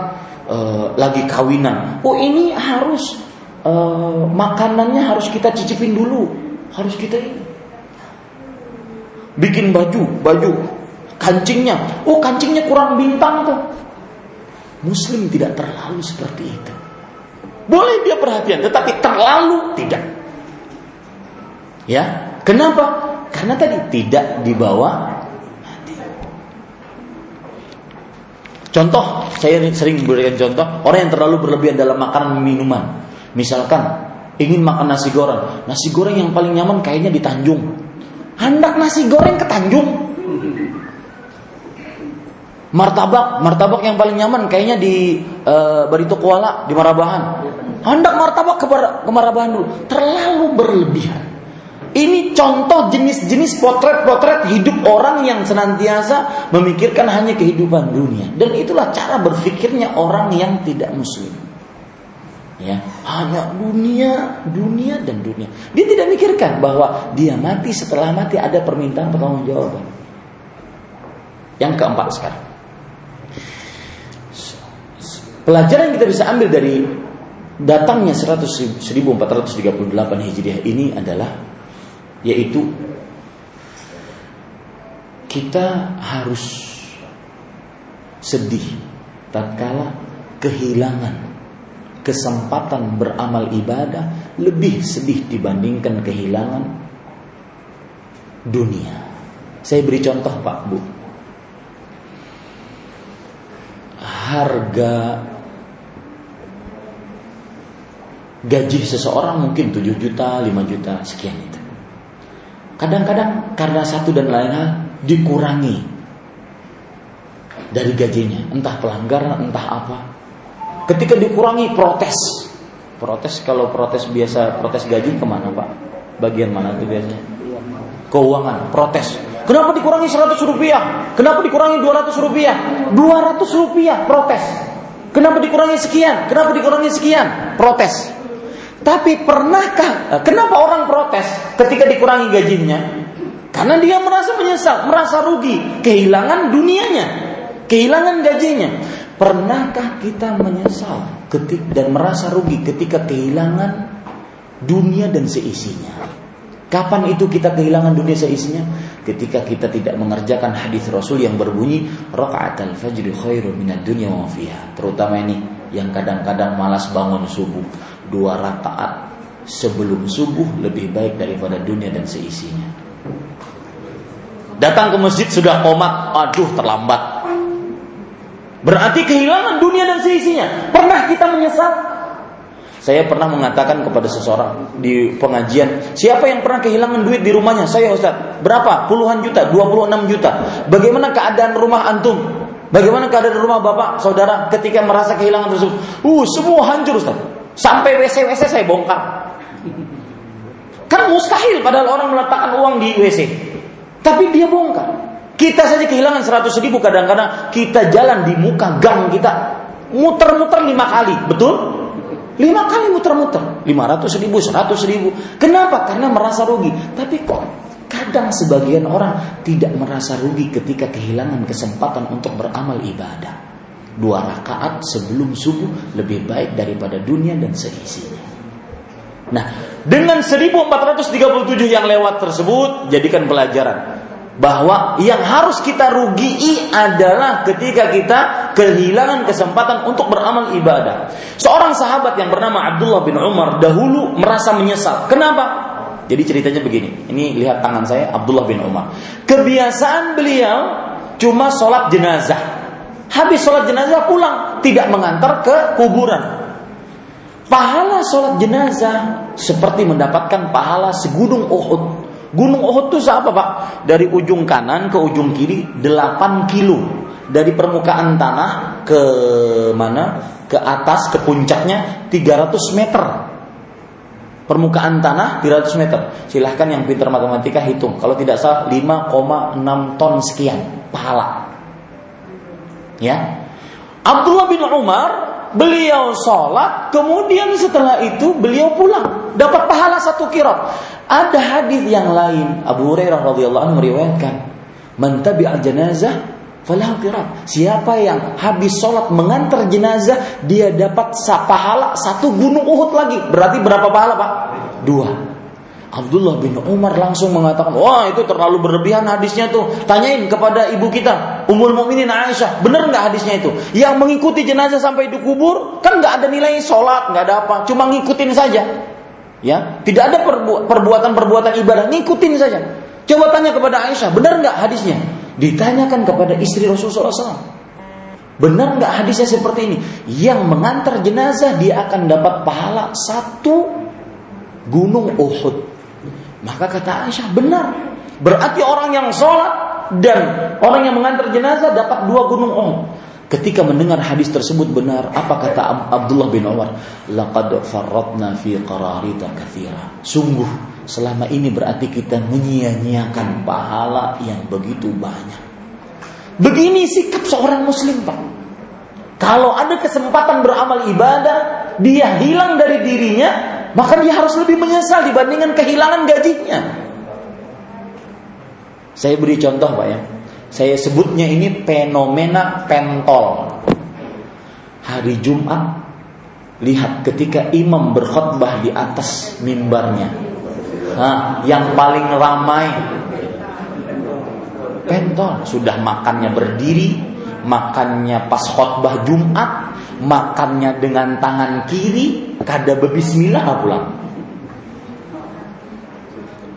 uh, lagi kawinan. Oh, ini harus uh, makanannya harus kita cicipin dulu harus kita ini. Bikin baju, baju kancingnya. Oh, kancingnya kurang bintang tuh. Muslim tidak terlalu seperti itu. Boleh dia perhatian, tetapi terlalu tidak. Ya, kenapa? Karena tadi tidak dibawa Contoh, saya sering memberikan contoh orang yang terlalu berlebihan dalam makanan minuman. Misalkan ingin makan nasi goreng. Nasi goreng yang paling nyaman kayaknya di Tanjung. Hendak nasi goreng ke Tanjung. Martabak, martabak yang paling nyaman kayaknya di uh, Barito Kuala di Marabahan. Hendak martabak ke, ke Marabahan dulu. Terlalu berlebihan. Ini contoh jenis-jenis potret-potret hidup orang yang senantiasa memikirkan hanya kehidupan dunia. Dan itulah cara berpikirnya orang yang tidak muslim ya. Hanya dunia dunia dan dunia. Dia tidak mikirkan bahwa dia mati setelah mati ada permintaan pertanggungjawaban. Yang keempat sekarang. Pelajaran yang kita bisa ambil dari datangnya 100, 1438 Hijriah ini adalah yaitu kita harus sedih tatkala kehilangan kesempatan beramal ibadah lebih sedih dibandingkan kehilangan dunia. Saya beri contoh Pak Bu. Harga gaji seseorang mungkin 7 juta, 5 juta, sekian itu. Kadang-kadang karena satu dan lain hal dikurangi dari gajinya, entah pelanggaran, entah apa. Ketika dikurangi protes. Protes kalau protes biasa protes gaji ke mana pak? Bagian mana itu biasanya? Keuangan, protes. Kenapa dikurangi 100 rupiah? Kenapa dikurangi 200 rupiah? 200 rupiah protes. Kenapa dikurangi sekian? Kenapa dikurangi sekian? Protes. Tapi pernahkah, kenapa orang protes ketika dikurangi gajinya? Karena dia merasa menyesal, merasa rugi, kehilangan dunianya, kehilangan gajinya. Pernahkah kita menyesal ketik dan merasa rugi ketika kehilangan dunia dan seisinya? Kapan itu kita kehilangan dunia seisinya? Ketika kita tidak mengerjakan hadis Rasul yang berbunyi rakaat al-fajr khairu minad dunya wa fiha. Terutama ini yang kadang-kadang malas bangun subuh. Dua rakaat sebelum subuh lebih baik daripada dunia dan seisinya. Datang ke masjid sudah komat, aduh terlambat. Berarti kehilangan dunia dan seisinya. Pernah kita menyesal? Saya pernah mengatakan kepada seseorang di pengajian, siapa yang pernah kehilangan duit di rumahnya? Saya Ustaz. Berapa? Puluhan juta, 26 juta. Bagaimana keadaan rumah antum? Bagaimana keadaan rumah bapak, saudara ketika merasa kehilangan tersebut? Uh, semua hancur Ustaz. Sampai WC-WC saya bongkar. Kan mustahil padahal orang meletakkan uang di WC. Tapi dia bongkar. Kita saja kehilangan 100 ribu kadang-kadang kita jalan di muka gang kita muter-muter lima kali, betul? Lima kali muter-muter. lima ratus ribu, seratus ribu. Kenapa? Karena merasa rugi. Tapi kok kadang sebagian orang tidak merasa rugi ketika kehilangan kesempatan untuk beramal ibadah. Dua rakaat sebelum subuh lebih baik daripada dunia dan seisinya. Nah, dengan 1437 yang lewat tersebut, jadikan pelajaran bahwa yang harus kita rugi adalah ketika kita kehilangan kesempatan untuk beramal ibadah. Seorang sahabat yang bernama Abdullah bin Umar dahulu merasa menyesal. Kenapa? Jadi ceritanya begini. Ini lihat tangan saya Abdullah bin Umar. Kebiasaan beliau cuma sholat jenazah. Habis sholat jenazah pulang, tidak mengantar ke kuburan. Pahala sholat jenazah seperti mendapatkan pahala segunung Uhud Gunung Uhud itu apa Pak? Dari ujung kanan ke ujung kiri 8 kilo. Dari permukaan tanah ke mana? Ke atas ke puncaknya 300 meter. Permukaan tanah 300 meter. Silahkan yang pintar matematika hitung. Kalau tidak salah 5,6 ton sekian pahala. Ya. Abdullah bin Umar beliau sholat, kemudian setelah itu beliau pulang, dapat pahala satu kirot. Ada hadis yang lain Abu Hurairah radhiyallahu anhu meriwayatkan, "Man tabi'a janazah falahu qirat." Siapa yang habis sholat mengantar jenazah, dia dapat pahala satu gunung Uhud lagi. Berarti berapa pahala, Pak? Dua. Abdullah bin Umar langsung mengatakan, wah itu terlalu berlebihan hadisnya tuh. Tanyain kepada ibu kita, Ummul Mukminin Aisyah, benar nggak hadisnya itu? Yang mengikuti jenazah sampai dikubur kan nggak ada nilai sholat, nggak ada apa, cuma ngikutin saja. Ya, tidak ada perbuatan-perbuatan ibadah, ngikutin saja. Coba tanya kepada Aisyah, benar nggak hadisnya? Ditanyakan kepada istri Rasulullah SAW. Benar nggak hadisnya seperti ini? Yang mengantar jenazah dia akan dapat pahala satu gunung Uhud. Maka kata Aisyah benar. Berarti orang yang sholat dan orang yang mengantar jenazah dapat dua gunung Uhud. Ketika mendengar hadis tersebut benar, apa kata Abdullah bin Umar? Laqad farratna fi qararita kathira. Sungguh selama ini berarti kita menyia-nyiakan pahala yang begitu banyak. Begini sikap seorang muslim, Pak. Kalau ada kesempatan beramal ibadah, dia hilang dari dirinya, maka dia harus lebih menyesal dibandingkan kehilangan gajinya. Saya beri contoh, Pak ya. Saya sebutnya ini fenomena pentol. Hari Jumat lihat ketika imam berkhutbah di atas mimbarnya. Nah, yang paling ramai pentol sudah makannya berdiri, makannya pas khutbah Jumat, makannya dengan tangan kiri, kada berbismillah pulang.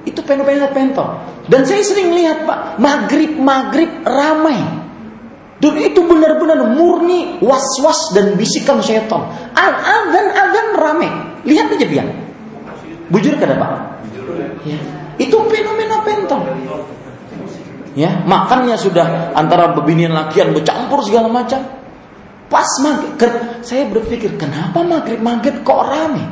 Itu fenomena pentol. Dan saya sering lihat Pak, maghrib-maghrib ramai. Dan itu benar-benar murni was-was dan bisikan setan. Al-adhan-adhan ramai. Lihat aja biar. Bujur kada Pak? Ya. Itu fenomena pentol. Ya, makannya sudah antara bebinian lakian bercampur segala macam. Pas maghrib, saya berpikir kenapa maghrib-maghrib kok ramai?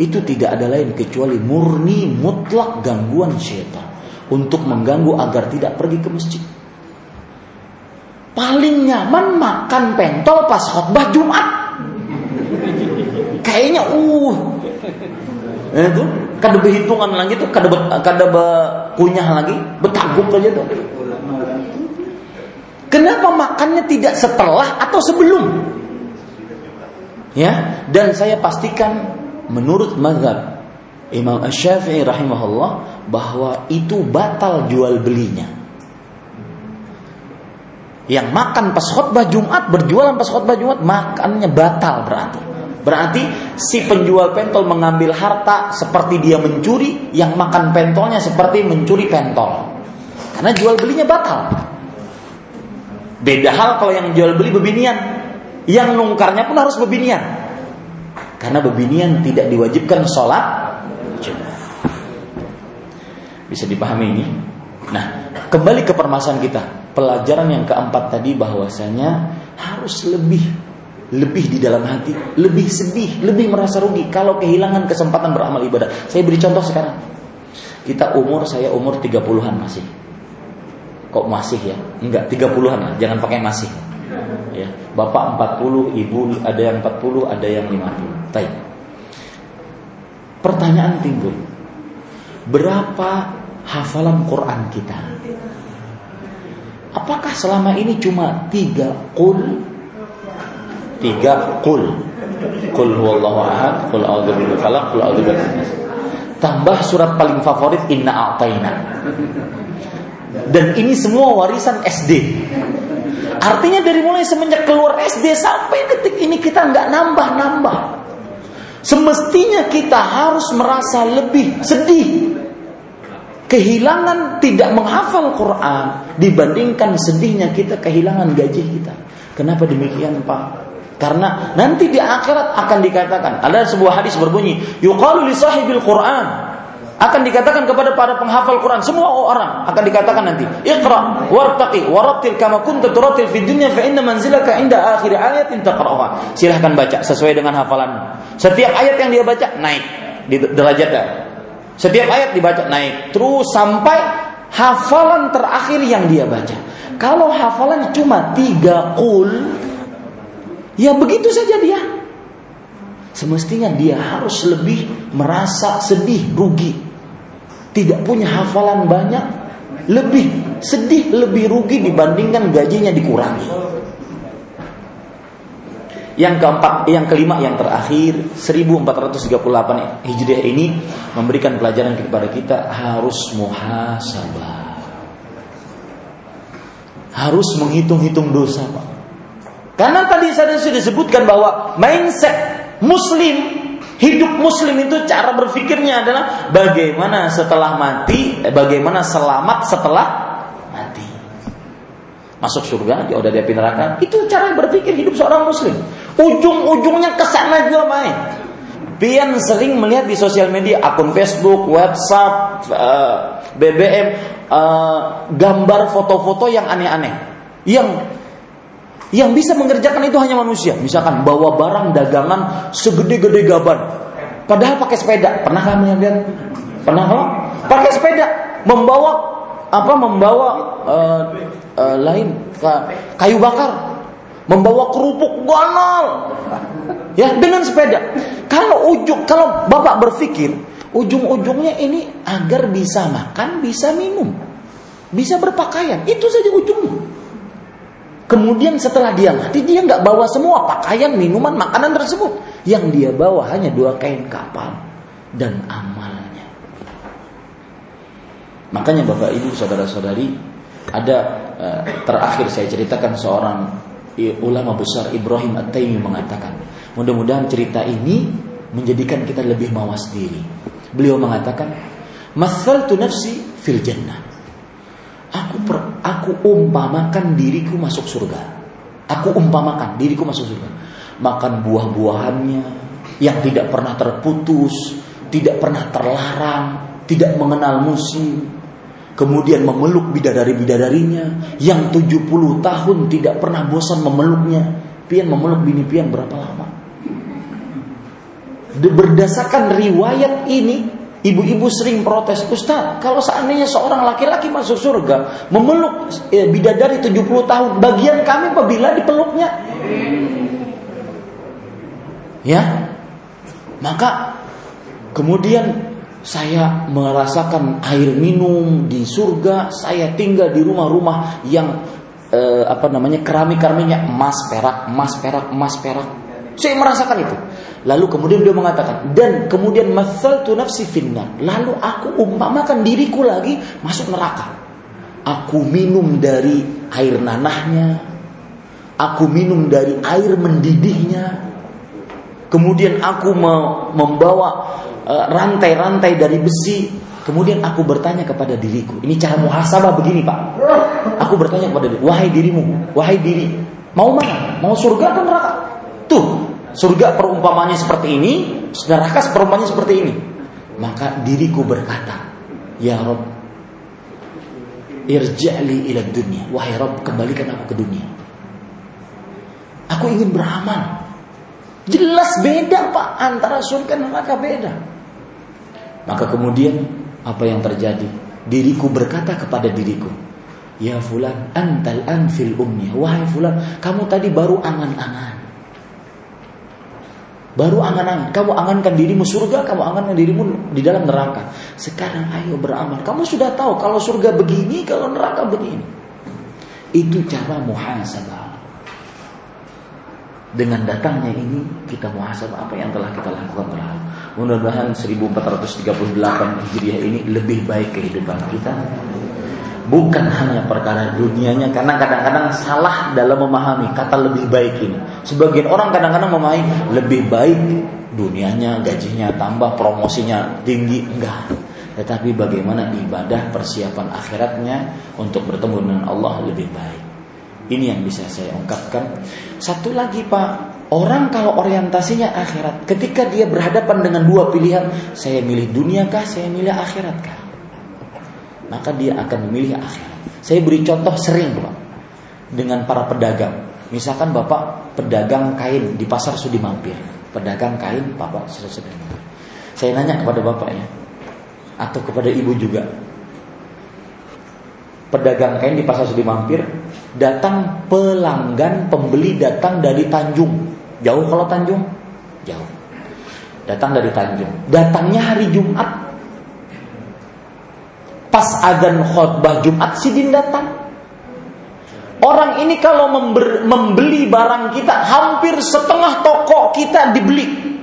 Itu tidak ada lain kecuali murni mutlak gangguan setan. Untuk mengganggu agar tidak pergi ke masjid. Paling nyaman makan pentol pas khutbah Jumat. Kayaknya uh. Itu kada berhitungan lagi tuh, kada kada kunyah lagi, betaguk aja tuh. Kenapa makannya tidak setelah atau sebelum? Ya, dan saya pastikan menurut mazhab Imam Asy-Syafi'i rahimahullah bahwa itu batal jual belinya. Yang makan pas khutbah Jumat berjualan pas khutbah Jumat makannya batal berarti. Berarti si penjual pentol mengambil harta seperti dia mencuri, yang makan pentolnya seperti mencuri pentol. Karena jual belinya batal. Beda hal kalau yang jual beli bebinian. Yang nungkarnya pun harus bebinian. Karena bebinian tidak diwajibkan sholat Bisa dipahami ini? Nah, kembali ke permasalahan kita. Pelajaran yang keempat tadi bahwasanya harus lebih lebih di dalam hati, lebih sedih, lebih merasa rugi kalau kehilangan kesempatan beramal ibadah. Saya beri contoh sekarang. Kita umur saya umur 30-an masih. Kok masih ya? Enggak, 30-an lah, jangan pakai masih. Ya, bapak 40, ibu ada yang 40, ada yang 50. Baik. Pertanyaan timbul. Berapa hafalan Quran kita? Apakah selama ini cuma tiga kul? Tiga kul. Kul huwallahu ahad, kul a'udzu birabbil falaq, kul a'udzu Tambah surat paling favorit Inna A'tayna. Dan ini semua warisan SD. Artinya dari mulai semenjak keluar SD sampai detik ini kita nggak nambah-nambah. Semestinya kita harus merasa lebih sedih. Kehilangan tidak menghafal Quran dibandingkan sedihnya kita kehilangan gaji kita. Kenapa demikian Pak? Karena nanti di akhirat akan dikatakan ada sebuah hadis berbunyi yuqalu li sahibil Quran akan dikatakan kepada para penghafal Quran semua orang akan dikatakan nanti iqra wartaqi warattil kama kunta turattil fid dunya fa inna manzilaka inda akhir ayatin taqra'uha silahkan baca sesuai dengan hafalan setiap ayat yang dia baca naik di derajatnya setiap ayat dibaca naik terus sampai hafalan terakhir yang dia baca. Kalau hafalan cuma tiga kul ya begitu saja dia. Semestinya dia harus lebih merasa sedih rugi. Tidak punya hafalan banyak, lebih sedih, lebih rugi dibandingkan gajinya dikurangi. Yang keempat, yang kelima, yang terakhir 1438 Hijriah ini memberikan pelajaran kepada kita harus muhasabah. Harus menghitung-hitung dosa, Pak. Karena tadi saya sudah disebutkan bahwa mindset muslim Hidup muslim itu cara berpikirnya adalah bagaimana setelah mati, eh, bagaimana selamat setelah. Masuk surga, jauh dari api neraka. Itu cara berpikir hidup seorang muslim. Ujung-ujungnya ke sana juga main. Pian sering melihat di sosial media akun Facebook, WhatsApp, eh, BBM, eh, gambar foto-foto yang aneh-aneh. Yang yang bisa mengerjakan itu hanya manusia. Misalkan bawa barang dagangan segede-gede gaban. Padahal pakai sepeda. Pernah kalian lihat? Pernah kalau pakai sepeda membawa apa? Membawa uh, uh, lain kayu bakar, membawa kerupuk ganal. Ya, dengan sepeda. Kalau ujung kalau Bapak berpikir ujung-ujungnya ini agar bisa makan, bisa minum, bisa berpakaian, itu saja ujungnya. Kemudian setelah dia mati dia nggak bawa semua pakaian, minuman, makanan tersebut. Yang dia bawa hanya dua kain kapal dan amalnya. Makanya Bapak Ibu saudara-saudari ada uh, terakhir saya ceritakan seorang ulama besar Ibrahim At-Taimi mengatakan, mudah-mudahan cerita ini menjadikan kita lebih mawas diri. Beliau mengatakan, "Mathaltu nafsi fil jannah." Aku per, aku umpamakan diriku masuk surga. Aku umpamakan diriku masuk surga. Makan buah-buahannya yang tidak pernah terputus, tidak pernah terlarang, tidak mengenal musim. Kemudian memeluk bidadari-bidadarinya yang 70 tahun tidak pernah bosan memeluknya. Pian memeluk bini pian berapa lama? Berdasarkan riwayat ini, Ibu-ibu sering protes, Ustaz, kalau seandainya seorang laki-laki masuk surga, memeluk eh, bidadari 70 tahun, bagian kami apabila dipeluknya. Ya, maka kemudian saya merasakan air minum di surga, saya tinggal di rumah-rumah yang eh, apa namanya keramik-keramiknya emas perak, emas perak, emas perak. Saya merasakan itu. Lalu kemudian dia mengatakan, dan kemudian masal tu nafsi finnar. Lalu aku umpamakan diriku lagi masuk neraka. Aku minum dari air nanahnya. Aku minum dari air mendidihnya. Kemudian aku membawa rantai-rantai dari besi. Kemudian aku bertanya kepada diriku. Ini cara muhasabah begini pak. Aku bertanya kepada diri, wahai dirimu, wahai diri, mau mana? Mau surga atau neraka? Tuh, surga perumpamannya seperti ini, neraka perumpamannya seperti ini. Maka diriku berkata, Ya Rob, irja'li ila dunia. Wahai Rob, kembalikan aku ke dunia. Aku ingin beramal. Jelas beda pak, antara surga dan neraka beda. Maka kemudian apa yang terjadi? Diriku berkata kepada diriku, Ya fulan, antal anfil umnya. Wahai fulan, kamu tadi baru angan-angan. Baru angan-angan. Kamu angankan dirimu surga, kamu angankan dirimu di dalam neraka. Sekarang ayo beramal. Kamu sudah tahu kalau surga begini, kalau neraka begini. Itu cara muhasabah. Dengan datangnya ini kita muhasabah apa yang telah kita lakukan terlalu. Mudah-mudahan 1438 Hijriah ini lebih baik kehidupan kita bukan hanya perkara dunianya karena kadang-kadang salah dalam memahami kata lebih baik ini. Sebagian orang kadang-kadang memahami lebih baik dunianya, gajinya tambah, promosinya tinggi, enggak. Tetapi bagaimana ibadah persiapan akhiratnya untuk bertemu dengan Allah lebih baik. Ini yang bisa saya ungkapkan. Satu lagi Pak, orang kalau orientasinya akhirat, ketika dia berhadapan dengan dua pilihan, saya milih dunia kah, saya milih akhirat kah? maka dia akan memilih akhirat. Saya beri contoh sering Pak dengan para pedagang. Misalkan Bapak pedagang kain di pasar Sudi Mampir, pedagang kain Bapak sudah mampir. Saya nanya kepada Bapak ya, atau kepada Ibu juga. Pedagang kain di pasar Sudi Mampir, datang pelanggan pembeli datang dari Tanjung. Jauh kalau Tanjung? Jauh. Datang dari Tanjung. Datangnya hari Jumat Pas adzan khutbah Jumat sidin datang. Orang ini kalau member, membeli barang kita hampir setengah toko kita dibeli.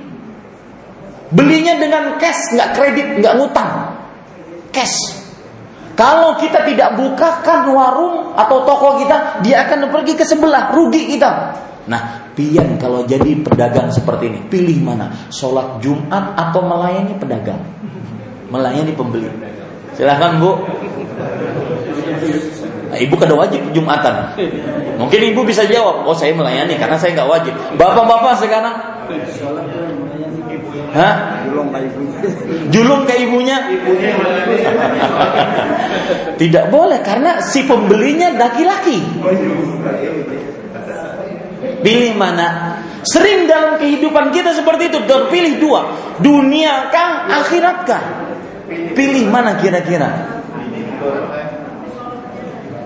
Belinya dengan cash, nggak kredit, nggak ngutang. Cash. Kalau kita tidak bukakan warung atau toko kita, dia akan pergi ke sebelah, rugi kita. Nah, pian kalau jadi pedagang seperti ini, pilih mana? Sholat Jumat atau melayani pedagang? Melayani pembeli. Silahkan Bu. Nah, ibu kada wajib Jumatan. Mungkin ibu bisa jawab, oh saya melayani karena saya nggak wajib. Bapak-bapak sekarang, Hah? Julung ke ibunya. Tidak boleh karena si pembelinya laki-laki. Pilih mana? Sering dalam kehidupan kita seperti itu terpilih dua, dunia kah, akhirat kah? Pilih mana kira-kira?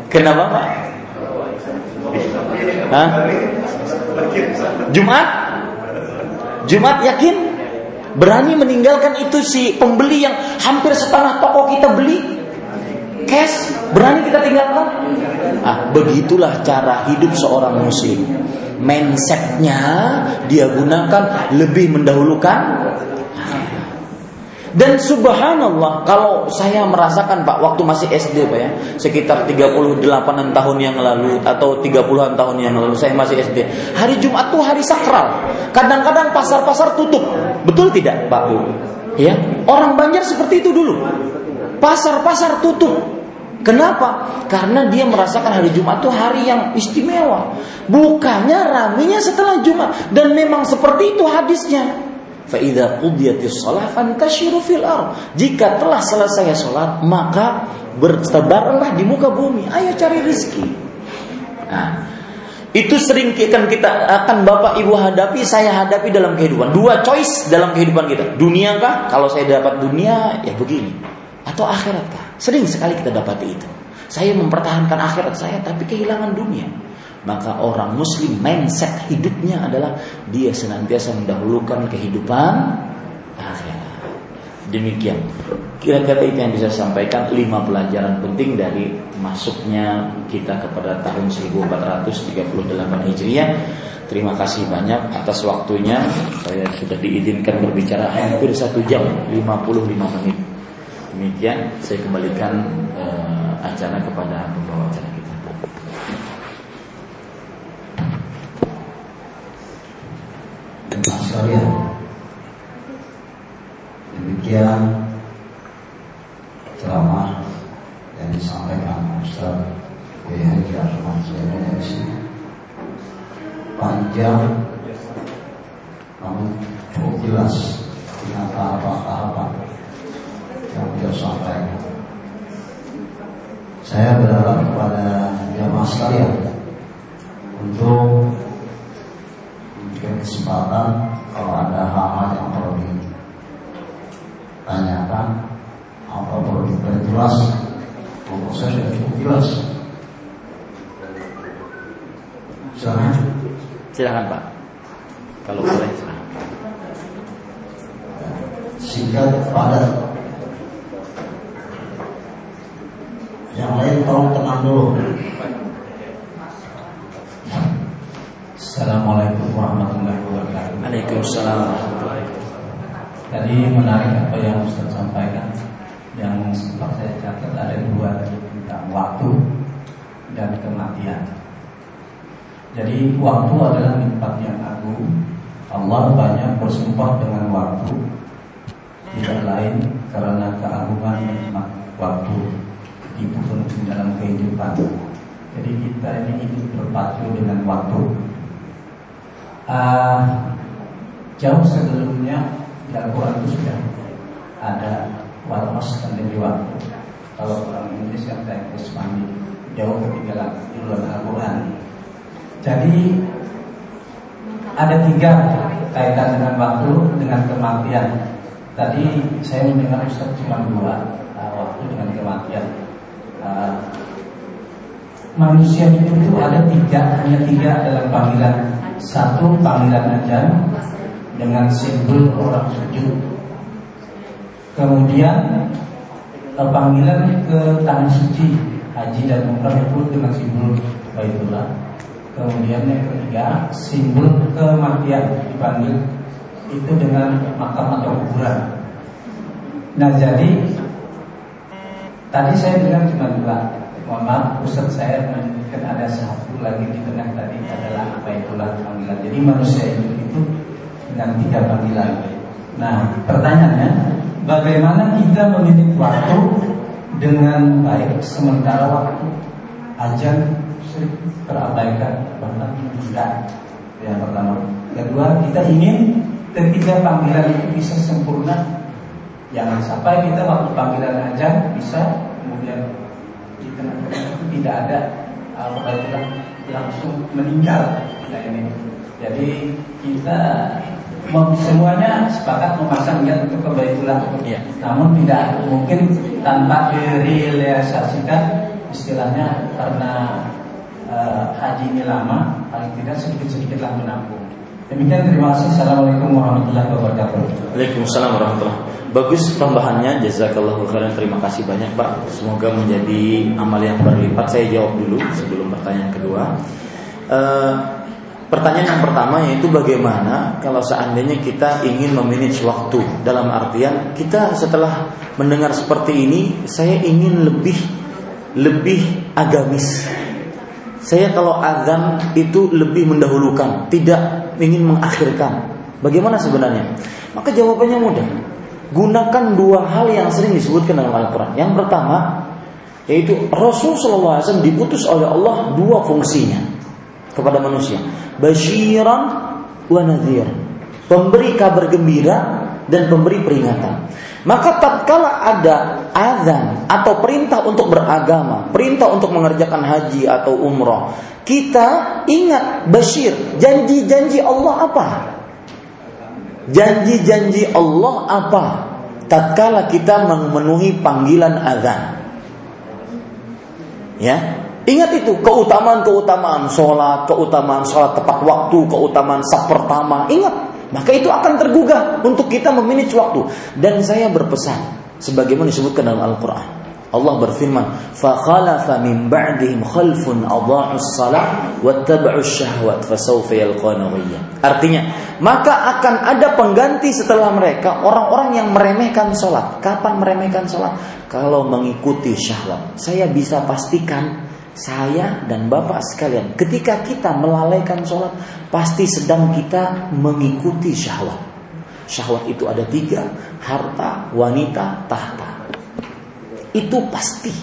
Kenapa Pak? Hah? Jumat? Jumat yakin? Berani meninggalkan itu si pembeli yang hampir setengah toko kita beli? Cash? Berani kita tinggalkan? Ah, begitulah cara hidup seorang muslim. Mindsetnya dia gunakan lebih mendahulukan dan subhanallah kalau saya merasakan Pak waktu masih SD Pak ya, sekitar 38-an tahun yang lalu atau 30-an tahun yang lalu saya masih SD. Hari Jumat tuh hari sakral. Kadang-kadang pasar-pasar tutup. Betul tidak Pak Bu? Ya, orang Banjar seperti itu dulu. Pasar-pasar tutup. Kenapa? Karena dia merasakan hari Jumat itu hari yang istimewa. Bukannya raminya setelah Jumat. Dan memang seperti itu hadisnya. Fa'idha qudiyatis sholat fantashiru fil ar. Jika telah selesai sholat, maka bertebarlah di muka bumi. Ayo cari rezeki. Nah, Itu sering akan kita akan Bapak Ibu hadapi, saya hadapi dalam kehidupan. Dua choice dalam kehidupan kita. Dunia kah? Kalau saya dapat dunia, ya begini. Atau akhirat kah? Sering sekali kita dapati itu. Saya mempertahankan akhirat saya tapi kehilangan dunia. Maka orang muslim mindset hidupnya adalah dia senantiasa mendahulukan kehidupan akhirat. Demikian. Kira-kira itu yang bisa sampaikan lima pelajaran penting dari masuknya kita kepada tahun 1438 Hijriah. Terima kasih banyak atas waktunya. Saya sudah diizinkan berbicara hampir satu jam 55 menit. Demikian saya kembalikan uh, acara kepada pembawa acara kita. Sekalian, demikian Silakan Pak Kalau boleh silakan Singkat padat Yang lain tolong tenang dulu Assalamualaikum warahmatullahi wabarakatuh. Waalaikumsalam warahmatullahi wabarakatuh. Tadi menarik apa yang Ustaz sampaikan yang sempat saya catat ada dua tadi tentang waktu dan kematian. Jadi waktu adalah nikmat yang agung. Allah banyak bersumpah dengan waktu. Tidak lain karena keagungan nikmat waktu penting dalam kehidupan. Jadi kita ini hidup berpacu dengan waktu. Uh, jauh sebelumnya di Al-Quran itu sudah ada Walmas demi waktu Kalau orang Inggris yang saya mandi Jauh ketinggalan di luar Al-Quran Jadi Ada tiga kaitan dengan waktu Dengan kematian. Tadi saya mendengar Ustaz cuma dua uh, Waktu dengan kematian. Uh, Manusia itu, itu ada tiga Hanya tiga dalam panggilan. Satu panggilan aja Dengan simbol orang sujud. Kemudian eh, panggilan ke tanah suci haji dan umrah itu dengan simbol Baitullah. Kemudian yang ketiga simbol kematian dipanggil itu dengan makam atau kuburan. Nah jadi tadi saya bilang cuma dua. Mohon maaf, Ustaz saya menyebutkan ada satu lagi di tengah tadi adalah Baitullah panggilan. Jadi manusia itu itu dengan tiga panggilan. Nah pertanyaannya bagaimana kita memilih waktu dengan baik sementara waktu ajan terabaikan bahkan tidak. Yang pertama. Kedua kita ingin ketika panggilan itu bisa sempurna. Jangan sampai kita waktu panggilan ajan bisa kemudian di tengah-tengah itu tidak ada apa langsung meninggal. Kita ini. Jadi kita semuanya sepakat memasang niat untuk kebaikulah. Ya. Namun tidak mungkin tanpa direalisasikan istilahnya karena uh, haji ini lama paling tidak sedikit-sedikitlah menampung. Demikian terima kasih. Assalamualaikum warahmatullahi wabarakatuh. Waalaikumsalam warahmatullahi Bagus tambahannya Jazakallahu khairan Terima kasih banyak Pak Semoga menjadi amal yang berlipat Saya jawab dulu sebelum pertanyaan kedua uh, Pertanyaan yang pertama yaitu bagaimana kalau seandainya kita ingin memanage waktu dalam artian kita setelah mendengar seperti ini saya ingin lebih lebih agamis. Saya kalau azan itu lebih mendahulukan, tidak ingin mengakhirkan. Bagaimana sebenarnya? Maka jawabannya mudah. Gunakan dua hal yang sering disebutkan dalam Al-Quran. Yang pertama, yaitu Rasulullah SAW diputus oleh Allah dua fungsinya kepada manusia. Basyiran wa nadhir. Pemberi kabar gembira dan pemberi peringatan. Maka tatkala ada azan atau perintah untuk beragama, perintah untuk mengerjakan haji atau umroh, kita ingat Bashir, janji-janji Allah apa? Janji-janji Allah apa? Tatkala kita memenuhi panggilan azan. Ya, Ingat itu keutamaan-keutamaan sholat, keutamaan sholat tepat waktu, keutamaan sah pertama. Ingat, maka itu akan tergugah untuk kita memanage waktu. Dan saya berpesan, sebagaimana disebutkan dalam Al-Quran. Allah berfirman, فَخَلَفَ مِنْ بَعْدِهِمْ خَلْفٌ أَضَاعُوا الصَّلَاةِ وَاتَّبَعُوا الشَّهْوَةِ فَسَوْفَ يَلْقَوْنَ غَيًّا Artinya, maka akan ada pengganti setelah mereka orang-orang yang meremehkan sholat. Kapan meremehkan sholat? Kalau mengikuti syahwat. Saya bisa pastikan saya dan bapak sekalian, ketika kita melalaikan sholat, pasti sedang kita mengikuti syahwat. Syahwat itu ada tiga, harta, wanita, tahta. Itu pasti.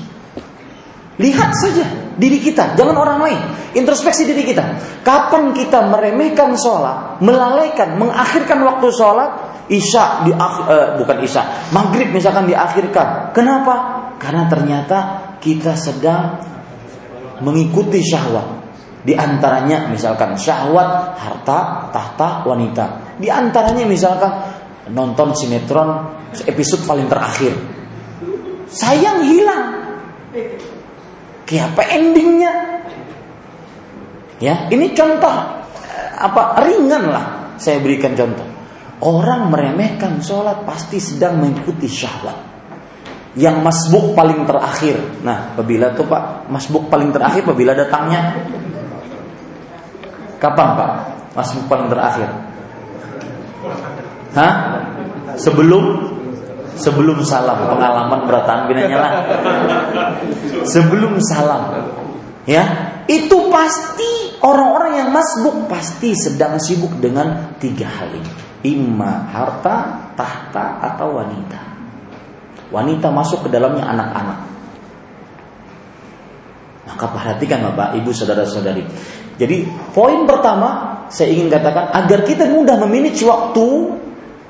Lihat saja diri kita, jangan orang lain. Introspeksi diri kita. Kapan kita meremehkan sholat, melalaikan, mengakhirkan waktu sholat, isya di uh, bukan isya, maghrib misalkan diakhirkan. Kenapa? Karena ternyata kita sedang mengikuti syahwat. Di antaranya misalkan syahwat harta, tahta, wanita. Di antaranya misalkan nonton sinetron episode paling terakhir. Sayang hilang. Kayak endingnya? Ya, ini contoh apa ringan lah saya berikan contoh. Orang meremehkan sholat pasti sedang mengikuti syahwat yang masbuk paling terakhir. Nah, apabila tuh Pak, masbuk paling terakhir apabila datangnya kapan Pak? Masbuk paling terakhir. Hah? Sebelum sebelum salam pengalaman beratan binanya lah. Sebelum salam. Ya, itu pasti orang-orang yang masbuk pasti sedang sibuk dengan tiga hal ini. Imma harta, tahta atau wanita. Wanita masuk ke dalamnya anak-anak. Maka perhatikan Bapak, Ibu, Saudara-saudari. Jadi poin pertama saya ingin katakan agar kita mudah memanage waktu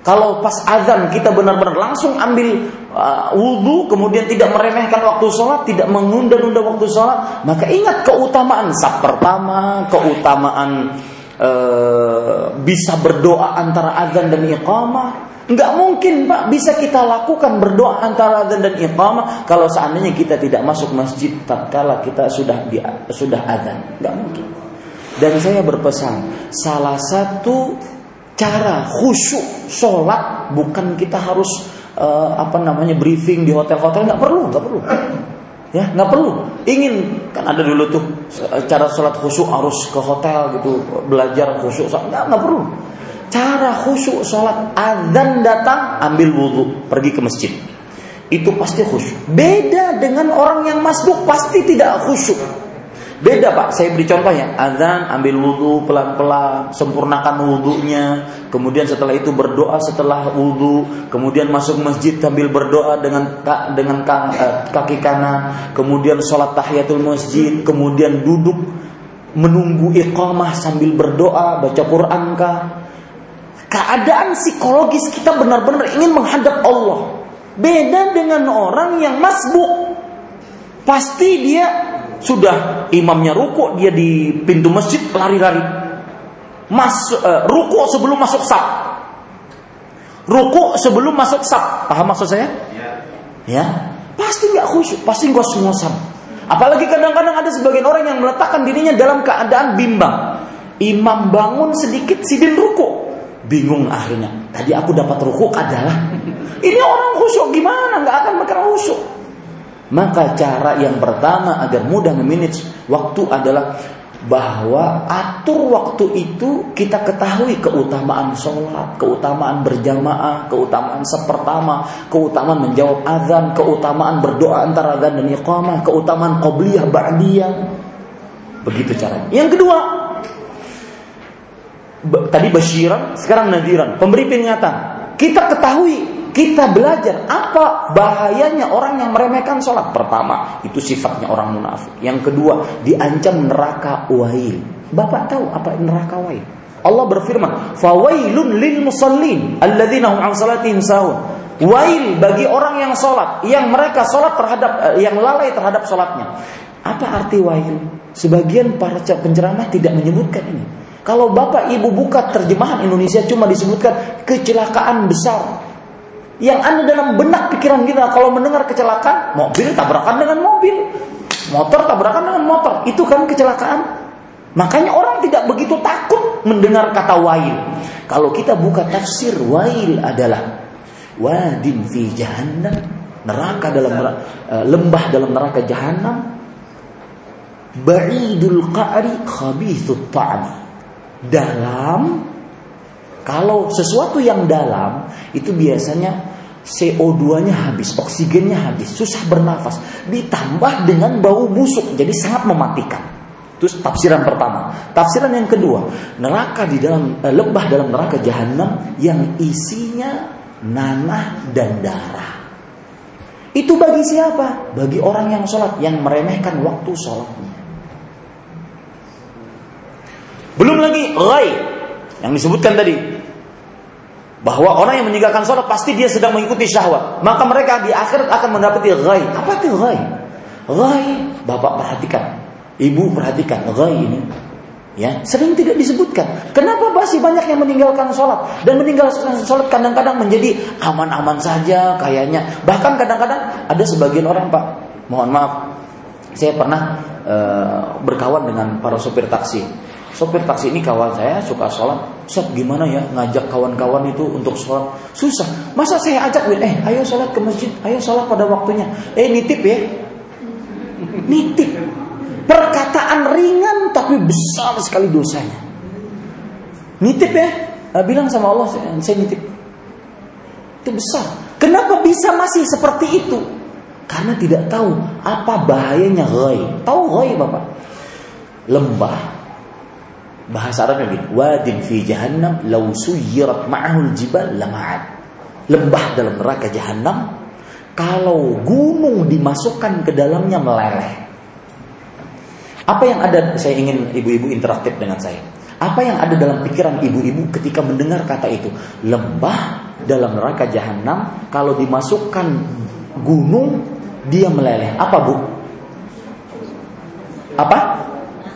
kalau pas azan kita benar-benar langsung ambil uh, wudhu, kemudian tidak meremehkan waktu sholat, tidak mengunda-unda waktu sholat, maka ingat keutamaan sab pertama, keutamaan uh, bisa berdoa antara azan dan iqamah, Enggak mungkin Pak bisa kita lakukan berdoa antara adzan dan iqamah kalau seandainya kita tidak masuk masjid tatkala kita sudah di, sudah adzan. Enggak mungkin. Dan saya berpesan, salah satu cara khusyuk sholat bukan kita harus uh, apa namanya briefing di hotel-hotel nggak perlu, nggak perlu. Ya, nggak perlu. Ingin kan ada dulu tuh cara sholat khusyuk harus ke hotel gitu belajar khusyuk, nggak nggak perlu Cara khusyuk sholat Adzan datang ambil wudhu Pergi ke masjid. Itu pasti khusyuk. Beda dengan orang yang masbuk Pasti tidak khusyuk. Beda pak, saya beri contoh ya. Adzan ambil wudhu pelan-pelan Sempurnakan wudhunya Kemudian setelah itu berdoa setelah wudhu Kemudian masuk masjid sambil berdoa dengan dengan eh, kaki kanan. Kemudian sholat tahiyatul masjid. Kemudian duduk menunggu iqamah sambil berdoa Baca Quran kah keadaan psikologis kita benar-benar ingin menghadap Allah. Beda dengan orang yang masbuk. Pasti dia sudah imamnya ruku, dia di pintu masjid lari-lari. Mas uh, ruku sebelum masuk sab. Ruku sebelum masuk sab. Paham maksud saya? Ya. ya? Pasti nggak khusyuk, pasti ngos-ngosan. Apalagi kadang-kadang ada sebagian orang yang meletakkan dirinya dalam keadaan bimbang. Imam bangun sedikit sidin ruku bingung akhirnya. Tadi aku dapat rukuk adalah ini orang khusyuk gimana? Nggak akan makan khusyuk. Maka cara yang pertama agar mudah memanage waktu adalah bahwa atur waktu itu kita ketahui keutamaan sholat, keutamaan berjamaah, keutamaan sepertama, keutamaan menjawab azan, keutamaan berdoa antara azan dan iqamah, keutamaan qobliyah ba'diyah. Begitu caranya. Yang kedua, tadi basyiran, sekarang nadiran, pemberi peringatan. Kita ketahui, kita belajar apa bahayanya orang yang meremehkan sholat. Pertama, itu sifatnya orang munafik. Yang kedua, diancam neraka wail. Bapak tahu apa neraka wail? Allah berfirman, "Fawailun lil musallin alladzina hum an salatihim sahun." Wail bagi orang yang sholat, yang mereka sholat terhadap, eh, yang lalai terhadap sholatnya. Apa arti wail? Sebagian para penceramah tidak menyebutkan ini. Kalau bapak ibu buka terjemahan Indonesia cuma disebutkan kecelakaan besar. Yang ada dalam benak pikiran kita kalau mendengar kecelakaan, mobil tabrakan dengan mobil, motor tabrakan dengan motor, itu kan kecelakaan. Makanya orang tidak begitu takut mendengar kata wail. Kalau kita buka tafsir wail adalah wadin fi jahannam, neraka dalam uh, lembah dalam neraka jahannam. Ba'idul qa'ri khabithut ta'mi. Dalam kalau sesuatu yang dalam itu biasanya CO2-nya habis, oksigennya habis, susah bernafas, ditambah dengan bau busuk, jadi sangat mematikan. Itu tafsiran pertama. Tafsiran yang kedua, neraka di dalam eh, lembah dalam neraka jahanam yang isinya nanah dan darah. Itu bagi siapa? Bagi orang yang sholat, yang meremehkan waktu sholatnya. Belum lagi rai yang disebutkan tadi bahwa orang yang meninggalkan sholat pasti dia sedang mengikuti syahwat. Maka mereka di akhirat akan mendapati rai. Apa itu rai? Rai, bapak perhatikan. Ibu perhatikan ghai ini ya sering tidak disebutkan. Kenapa masih banyak yang meninggalkan sholat dan meninggalkan sholat kadang-kadang menjadi aman-aman saja kayaknya. Bahkan kadang-kadang ada sebagian orang pak, mohon maaf, saya pernah uh, berkawan dengan para sopir taksi. Sopir taksi ini kawan saya suka sholat. Ustaz gimana ya ngajak kawan-kawan itu untuk sholat susah. Masa saya ajak eh ayo sholat ke masjid, ayo sholat pada waktunya. Eh nitip ya, nitip Perkataan ringan tapi besar sekali dosanya. Nitip ya, eh, bilang sama Allah saya nitip. Itu besar. Kenapa bisa masih seperti itu? Karena tidak tahu apa bahayanya ghai. Tahu ghai Bapak? Lembah. Bahasa Arabnya begini, wadin fi jahannam law suyirat ma'ahul jibal lama'at. Lembah dalam neraka jahanam kalau gunung dimasukkan ke dalamnya meleleh. Apa yang ada, saya ingin ibu-ibu interaktif dengan saya. Apa yang ada dalam pikiran ibu-ibu ketika mendengar kata itu? Lembah dalam neraka jahanam kalau dimasukkan gunung dia meleleh. Apa bu? Apa?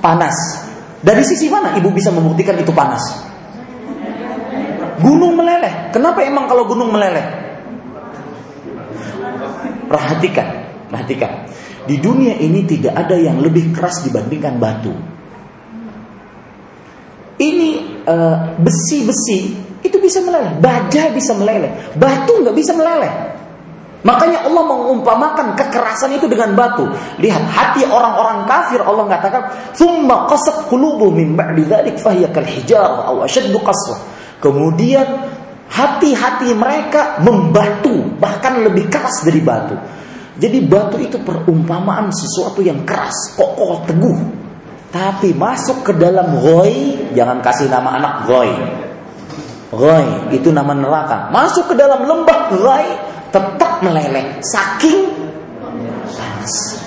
Panas. Dari sisi mana ibu bisa membuktikan itu panas? Gunung meleleh. Kenapa emang kalau gunung meleleh? Perhatikan, perhatikan. Di dunia ini tidak ada yang lebih keras dibandingkan batu. Ini eh, besi-besi uh, itu bisa meleleh, baja bisa meleleh, batu nggak bisa meleleh. Makanya Allah mengumpamakan kekerasan itu dengan batu. Lihat hati orang-orang kafir Allah mengatakan, "Tsumma qasat qulubuhum min ba'di dzalik fahiya kal hijarah aw ashaddu qaswa." Kemudian hati-hati mereka membatu, bahkan lebih keras dari batu. Jadi batu itu perumpamaan sesuatu yang keras, kokoh, teguh. Tapi masuk ke dalam goi, jangan kasih nama anak goi. Goi itu nama neraka. Masuk ke dalam lembah goi, tetap meleleh, saking panas.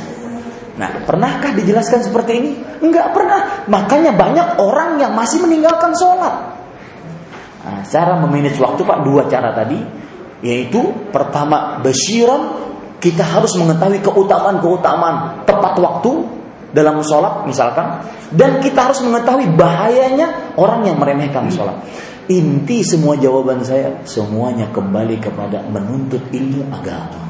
Nah, pernahkah dijelaskan seperti ini? Enggak pernah. Makanya banyak orang yang masih meninggalkan sholat. Nah, cara memanage waktu Pak dua cara tadi, yaitu pertama besyiran kita harus mengetahui keutamaan-keutamaan tepat waktu dalam sholat misalkan dan kita harus mengetahui bahayanya orang yang meremehkan sholat inti semua jawaban saya semuanya kembali kepada menuntut ilmu agama.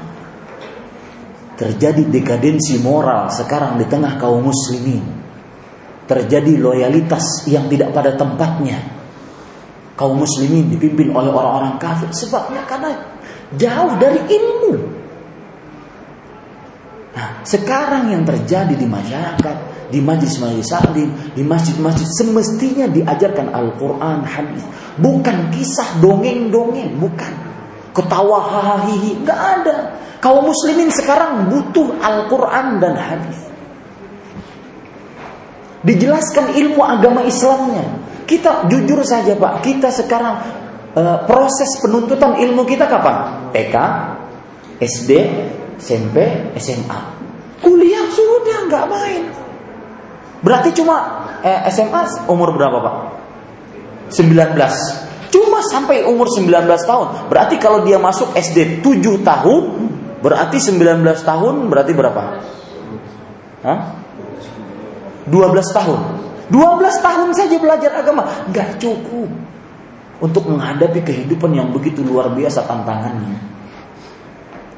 Terjadi dekadensi moral sekarang di tengah kaum muslimin. Terjadi loyalitas yang tidak pada tempatnya. Kaum muslimin dipimpin oleh orang-orang kafir. Sebabnya karena jauh dari ilmu. Nah, sekarang yang terjadi di masyarakat, di majlis-majlis salim, di masjid-masjid semestinya diajarkan Al-Qur'an, hadis, bukan kisah dongeng-dongeng, bukan. Ketawa hahaha, enggak ada. Kaum muslimin sekarang butuh Al-Qur'an dan hadis. Dijelaskan ilmu agama Islamnya. Kita jujur saja, Pak, kita sekarang uh, proses penuntutan ilmu kita kapan? TK, SD, SMP, SMA. Kuliah sudah nggak main. Berarti cuma eh, SMA umur berapa pak? 19. Cuma sampai umur 19 tahun. Berarti kalau dia masuk SD 7 tahun, berarti 19 tahun berarti berapa? Hah? 12 tahun. 12 tahun saja belajar agama, nggak cukup untuk menghadapi kehidupan yang begitu luar biasa tantangannya.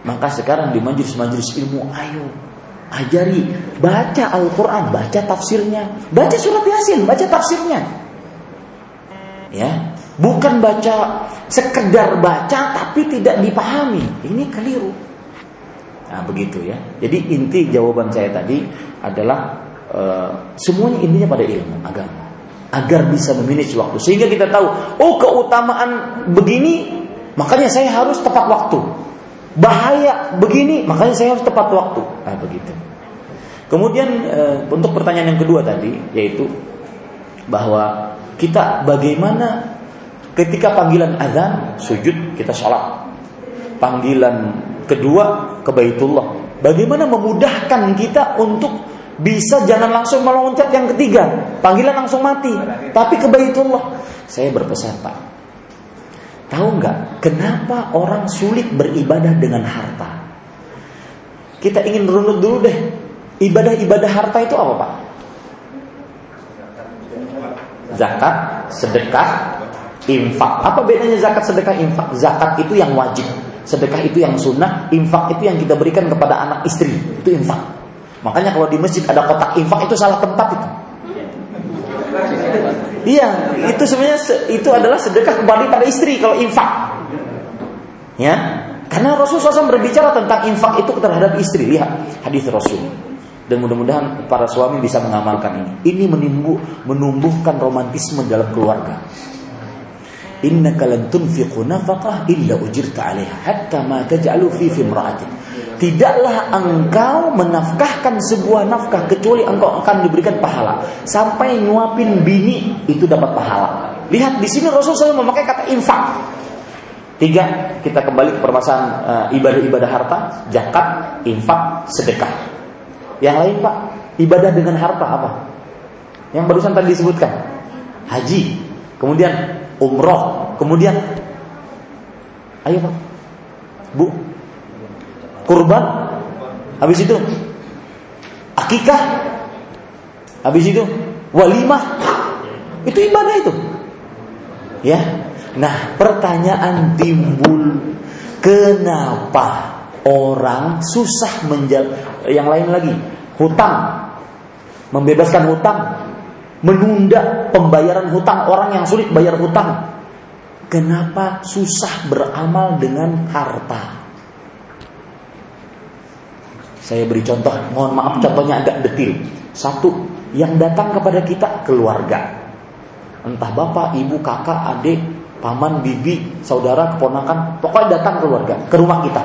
Maka sekarang di majelis-majelis ilmu, ayo ajari baca Al-Quran, baca tafsirnya, baca surat Yasin, baca tafsirnya. Ya, bukan baca sekedar baca tapi tidak dipahami. Ini keliru. Nah, begitu ya. Jadi inti jawaban saya tadi adalah uh, semuanya intinya pada ilmu agama agar bisa memanage waktu sehingga kita tahu oh keutamaan begini makanya saya harus tepat waktu bahaya begini makanya saya harus tepat waktu nah begitu kemudian uh, untuk pertanyaan yang kedua tadi yaitu bahwa kita bagaimana ketika panggilan azan sujud kita sholat panggilan kedua ke Baitullah bagaimana memudahkan kita untuk bisa jangan langsung meloncat yang ketiga, panggilan langsung mati. Tapi ke Baitullah. Saya berpesan Pak, tahu nggak kenapa orang sulit beribadah dengan harta? Kita ingin runut dulu deh. Ibadah-ibadah harta itu apa Pak? Zakat, sedekah, infak. Apa bedanya zakat, sedekah, infak? Zakat itu yang wajib, sedekah itu yang sunnah, infak itu yang kita berikan kepada anak istri, itu infak. Makanya kalau di masjid ada kotak infak itu salah tempat itu. Iya, itu sebenarnya itu adalah sedekah kembali pada istri kalau infak. Ya, karena Rasul SAW berbicara tentang infak itu terhadap istri. Lihat hadis Rasul. Dan mudah-mudahan para suami bisa mengamalkan ini. Ini menumbuh, menumbuhkan romantisme dalam keluarga. Inna lan tunfiqu nafaqah illa ujirta 'alaiha hatta ma taj'alu fi fimra'atik. Tidaklah engkau menafkahkan sebuah nafkah kecuali engkau akan diberikan pahala. Sampai nyuapin bini itu dapat pahala. Lihat di sini Rasul SAW memakai kata infak. Tiga, kita kembali ke permasalahan uh, ibadah-ibadah harta, zakat, infak, sedekah. Yang lain Pak, ibadah dengan harta apa? Yang barusan tadi disebutkan. Haji, kemudian umroh, kemudian ayo Pak. Bu, kurban, habis itu akikah, habis itu walimah, itu ibadah itu. Ya, nah pertanyaan timbul, kenapa orang susah menjal, yang lain lagi, hutang, membebaskan hutang, menunda pembayaran hutang orang yang sulit bayar hutang. Kenapa susah beramal dengan harta? Saya beri contoh, mohon maaf contohnya agak detil. Satu, yang datang kepada kita keluarga. Entah bapak, ibu, kakak, adik, paman, bibi, saudara, keponakan, pokoknya datang keluarga, ke rumah kita.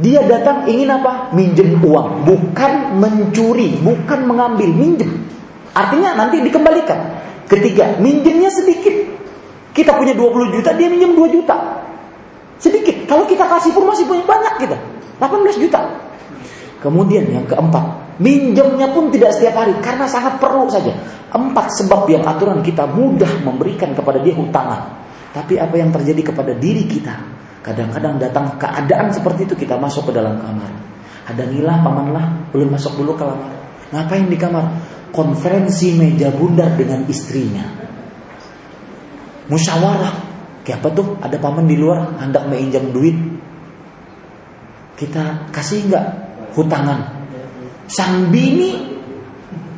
Dia datang ingin apa? Minjem uang, bukan mencuri, bukan mengambil, minjem. Artinya nanti dikembalikan. Ketiga, minjemnya sedikit. Kita punya 20 juta, dia minjem 2 juta. Sedikit. Kalau kita kasih pun masih punya banyak kita. 18 juta. Kemudian yang keempat, minjemnya pun tidak setiap hari karena sangat perlu saja. Empat sebab yang aturan kita mudah memberikan kepada dia hutangan. Tapi apa yang terjadi kepada diri kita? Kadang-kadang datang keadaan seperti itu kita masuk ke dalam kamar. Ada nilah, pamanlah, belum masuk dulu ke kamar. Ngapain di kamar? Konferensi meja bundar dengan istrinya. Musyawarah. Kayak apa tuh? Ada paman di luar hendak menginjam duit. Kita kasih nggak hutangan. Sang bini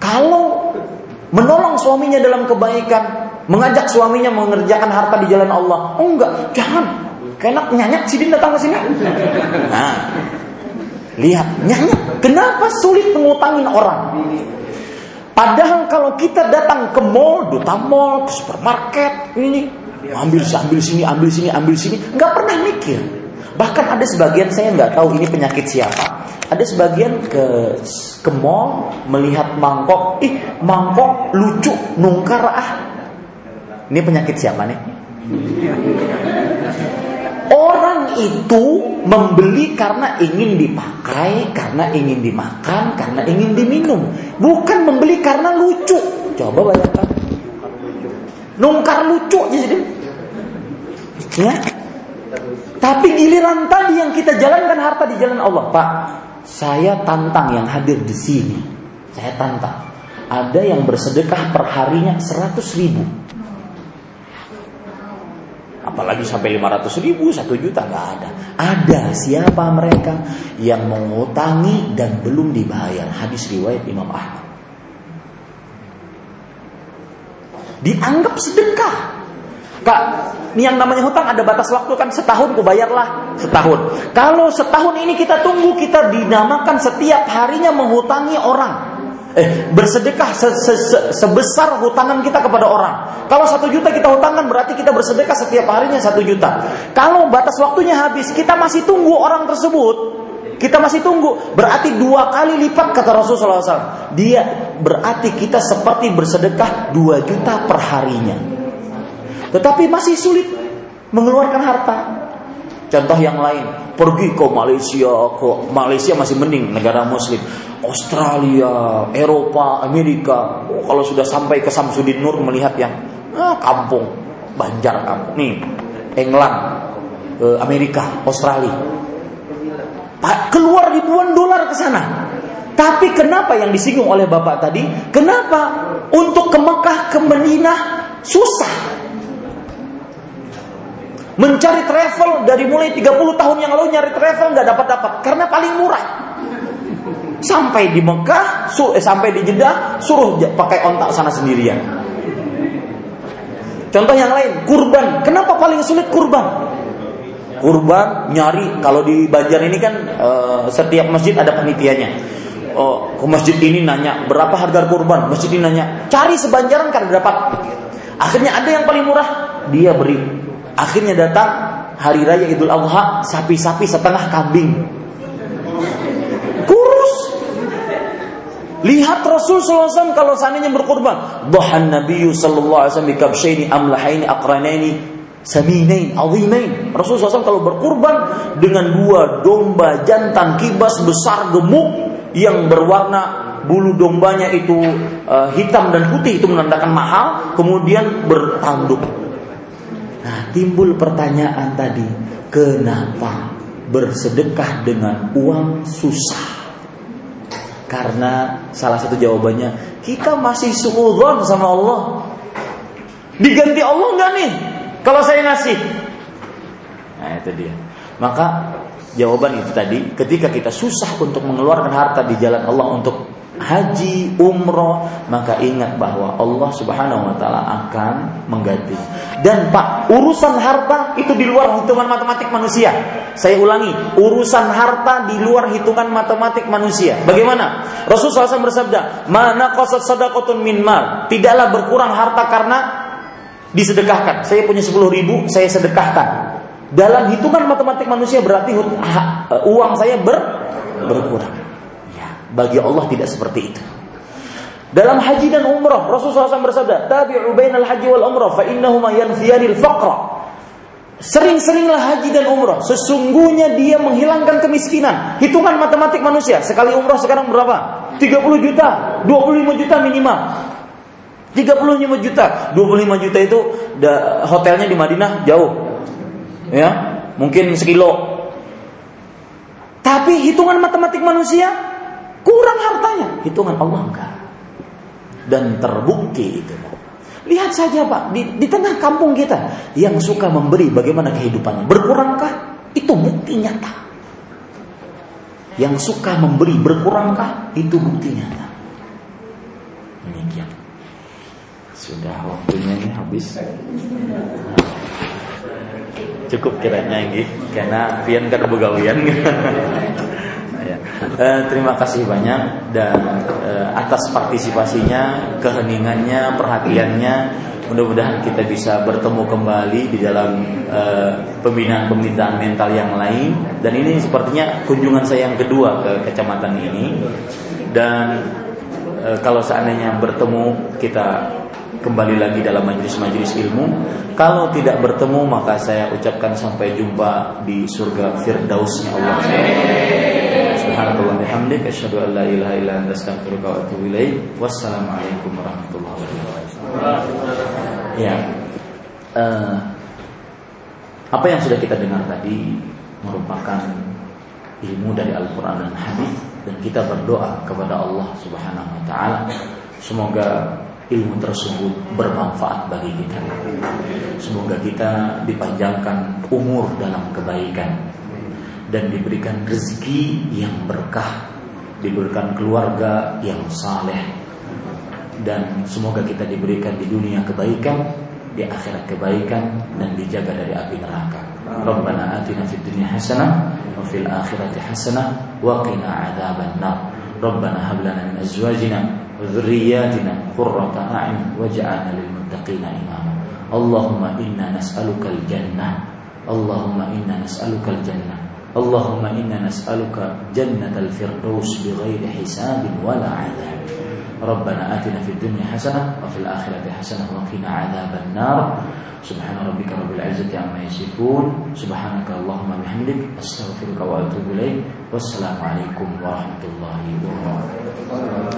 kalau menolong suaminya dalam kebaikan, mengajak suaminya mengerjakan harta di jalan Allah, oh enggak, jangan. Kena nyanyak sidin datang ke sini. Nah, lihat nyanyak. Kenapa sulit mengutangin orang? Padahal kalau kita datang ke mall, duta mall, ke supermarket, ini ambil ambil sini, ambil sini, ambil sini, nggak pernah mikir. Bahkan ada sebagian saya nggak tahu ini penyakit siapa. Ada sebagian ke ke mall melihat mangkok, ih mangkok lucu, nungkar ah. Ini penyakit siapa nih? Orang itu membeli karena ingin dipakai, karena ingin dimakan, karena ingin diminum, bukan membeli karena lucu. Coba bayangkan. Nungkar lucu aja jadi. Ya. Tapi giliran tadi yang kita jalankan harta di jalan Allah, Pak. Saya tantang yang hadir di sini. Saya tantang. Ada yang bersedekah per harinya 100 ribu. Apalagi sampai 500 ribu, 1 juta nggak ada. Ada siapa mereka yang mengutangi dan belum dibayar. Hadis riwayat Imam Ahmad. Dianggap sedekah. Kak, ini yang namanya hutang ada batas waktu kan setahun ku bayarlah setahun. Kalau setahun ini kita tunggu kita dinamakan setiap harinya menghutangi orang eh bersedekah se -se -se sebesar hutangan kita kepada orang. Kalau satu juta kita hutangkan berarti kita bersedekah setiap harinya satu juta. Kalau batas waktunya habis, kita masih tunggu orang tersebut. Kita masih tunggu, berarti dua kali lipat kata Rasulullah SAW. Dia berarti kita seperti bersedekah dua juta per harinya. Tetapi masih sulit mengeluarkan harta. Contoh yang lain, pergi ke Malaysia, ke Malaysia masih mending negara muslim. Australia, Eropa, Amerika. Oh, kalau sudah sampai ke Samsudin Nur melihat yang ah, kampung, Banjar kampung. Nih, England, eh, Amerika, Australia. Keluar ribuan dolar ke sana. Tapi kenapa yang disinggung oleh Bapak tadi? Kenapa untuk ke Mekah, ke Madinah susah? Mencari travel dari mulai 30 tahun yang lalu nyari travel nggak dapat dapat karena paling murah. Sampai di Mekah, su eh, sampai di Jeddah, suruh pakai ontak sana sendirian. Contoh yang lain, kurban. Kenapa paling sulit kurban? Kurban nyari kalau di Banjar ini kan e, setiap masjid ada panitianya. Oh, ke masjid ini nanya berapa harga kurban, masjid ini nanya cari sebanjaran kan dapat. Akhirnya ada yang paling murah, dia beri. Akhirnya datang hari raya Idul Adha, sapi-sapi setengah kambing. Lihat Rasul SAW kalau seandainya berkorban. Dhahan Nabi sallallahu alaihi wasallam bikabshaini amlahaini aqranaini saminain azimain. Rasul SAW kalau berkorban dengan dua domba jantan kibas besar gemuk yang berwarna bulu dombanya itu uh, hitam dan putih itu menandakan mahal, kemudian bertanduk. Nah, timbul pertanyaan tadi, kenapa bersedekah dengan uang susah? Karena salah satu jawabannya kita masih suudzon sama Allah. Diganti Allah enggak nih? Kalau saya ngasih. Nah, itu dia. Maka jawaban itu tadi ketika kita susah untuk mengeluarkan harta di jalan Allah untuk haji, umroh, maka ingat bahwa Allah Subhanahu wa taala akan mengganti. Dan Pak, urusan harta itu di luar hitungan matematik manusia. Saya ulangi, urusan harta di luar hitungan matematik manusia. Bagaimana? Rasulullah SAW bersabda, "Mana qasad sadaqatun min mal." Tidaklah berkurang harta karena disedekahkan. Saya punya 10 ribu, saya sedekahkan. Dalam hitungan matematik manusia berarti uang saya ber, berkurang. Bagi Allah tidak seperti itu. Dalam haji dan umrah, Rasulullah SAW bersabda, "Tabi'u bainal haji wal umrah fa innahuma yanfiyanil faqra." Sering-seringlah haji dan umrah. Sesungguhnya dia menghilangkan kemiskinan. Hitungan matematik manusia. Sekali umrah sekarang berapa? 30 juta, 25 juta minimal. 35 juta. 25 juta itu hotelnya di Madinah jauh. Ya, mungkin sekilo. Tapi hitungan matematik manusia Kurang hartanya, hitungan Allah enggak. Dan terbukti itu. Lihat saja Pak, di, di tengah kampung kita yang suka memberi bagaimana kehidupannya. Berkurangkah? Itu bukti nyata. Yang suka memberi berkurangkah? Itu bukti nyata. Demikian. Sudah waktunya ini habis. Cukup kiranya ini karena pian kan begawian. *laughs* Eh, terima kasih banyak dan eh, atas partisipasinya, keheningannya, perhatiannya. Mudah-mudahan kita bisa bertemu kembali di dalam eh, pembinaan-pembinaan mental yang lain. Dan ini sepertinya kunjungan saya yang kedua ke kecamatan ini. Dan eh, kalau seandainya bertemu kita kembali lagi dalam majelis-majelis ilmu. Kalau tidak bertemu maka saya ucapkan sampai jumpa di surga firdausnya Allah. Subhanallahi bihamdik asyhadu an la ilaha illa anta astaghfiruka wa atubu ilaik. Wassalamualaikum warahmatullahi wabarakatuh. Ya, uh, apa yang sudah kita dengar tadi merupakan ilmu dari Al-Quran dan Hadis dan kita berdoa kepada Allah Subhanahu Wa Taala semoga ilmu tersebut bermanfaat bagi kita. Semoga kita dipanjangkan umur dalam kebaikan dan diberikan rezeki yang berkah, diberikan keluarga yang saleh dan semoga kita diberikan di dunia kebaikan, di akhirat kebaikan dan dijaga dari api neraka. Rabbana atina fid dunya hasanah wa fil akhirati hasanah wa qina adzaban nar. Rabbana hab lana min azwajina wa dhurriyyatina qurrata a'yun waj'alna lil muttaqina imama. Allahumma inna nas'aluka al jannah. Allahumma inna nas'aluka al jannah. اللهم إنا نسألك جنة الفردوس بغير حساب ولا عذاب. ربنا آتنا في الدنيا حسنة وفي الآخرة حسنة وقنا عذاب النار. سبحان ربك رب العزة عما يصفون. سبحانك اللهم وبحمدك أستغفرك وأتوب إليك. والسلام عليكم ورحمة الله وبركاته.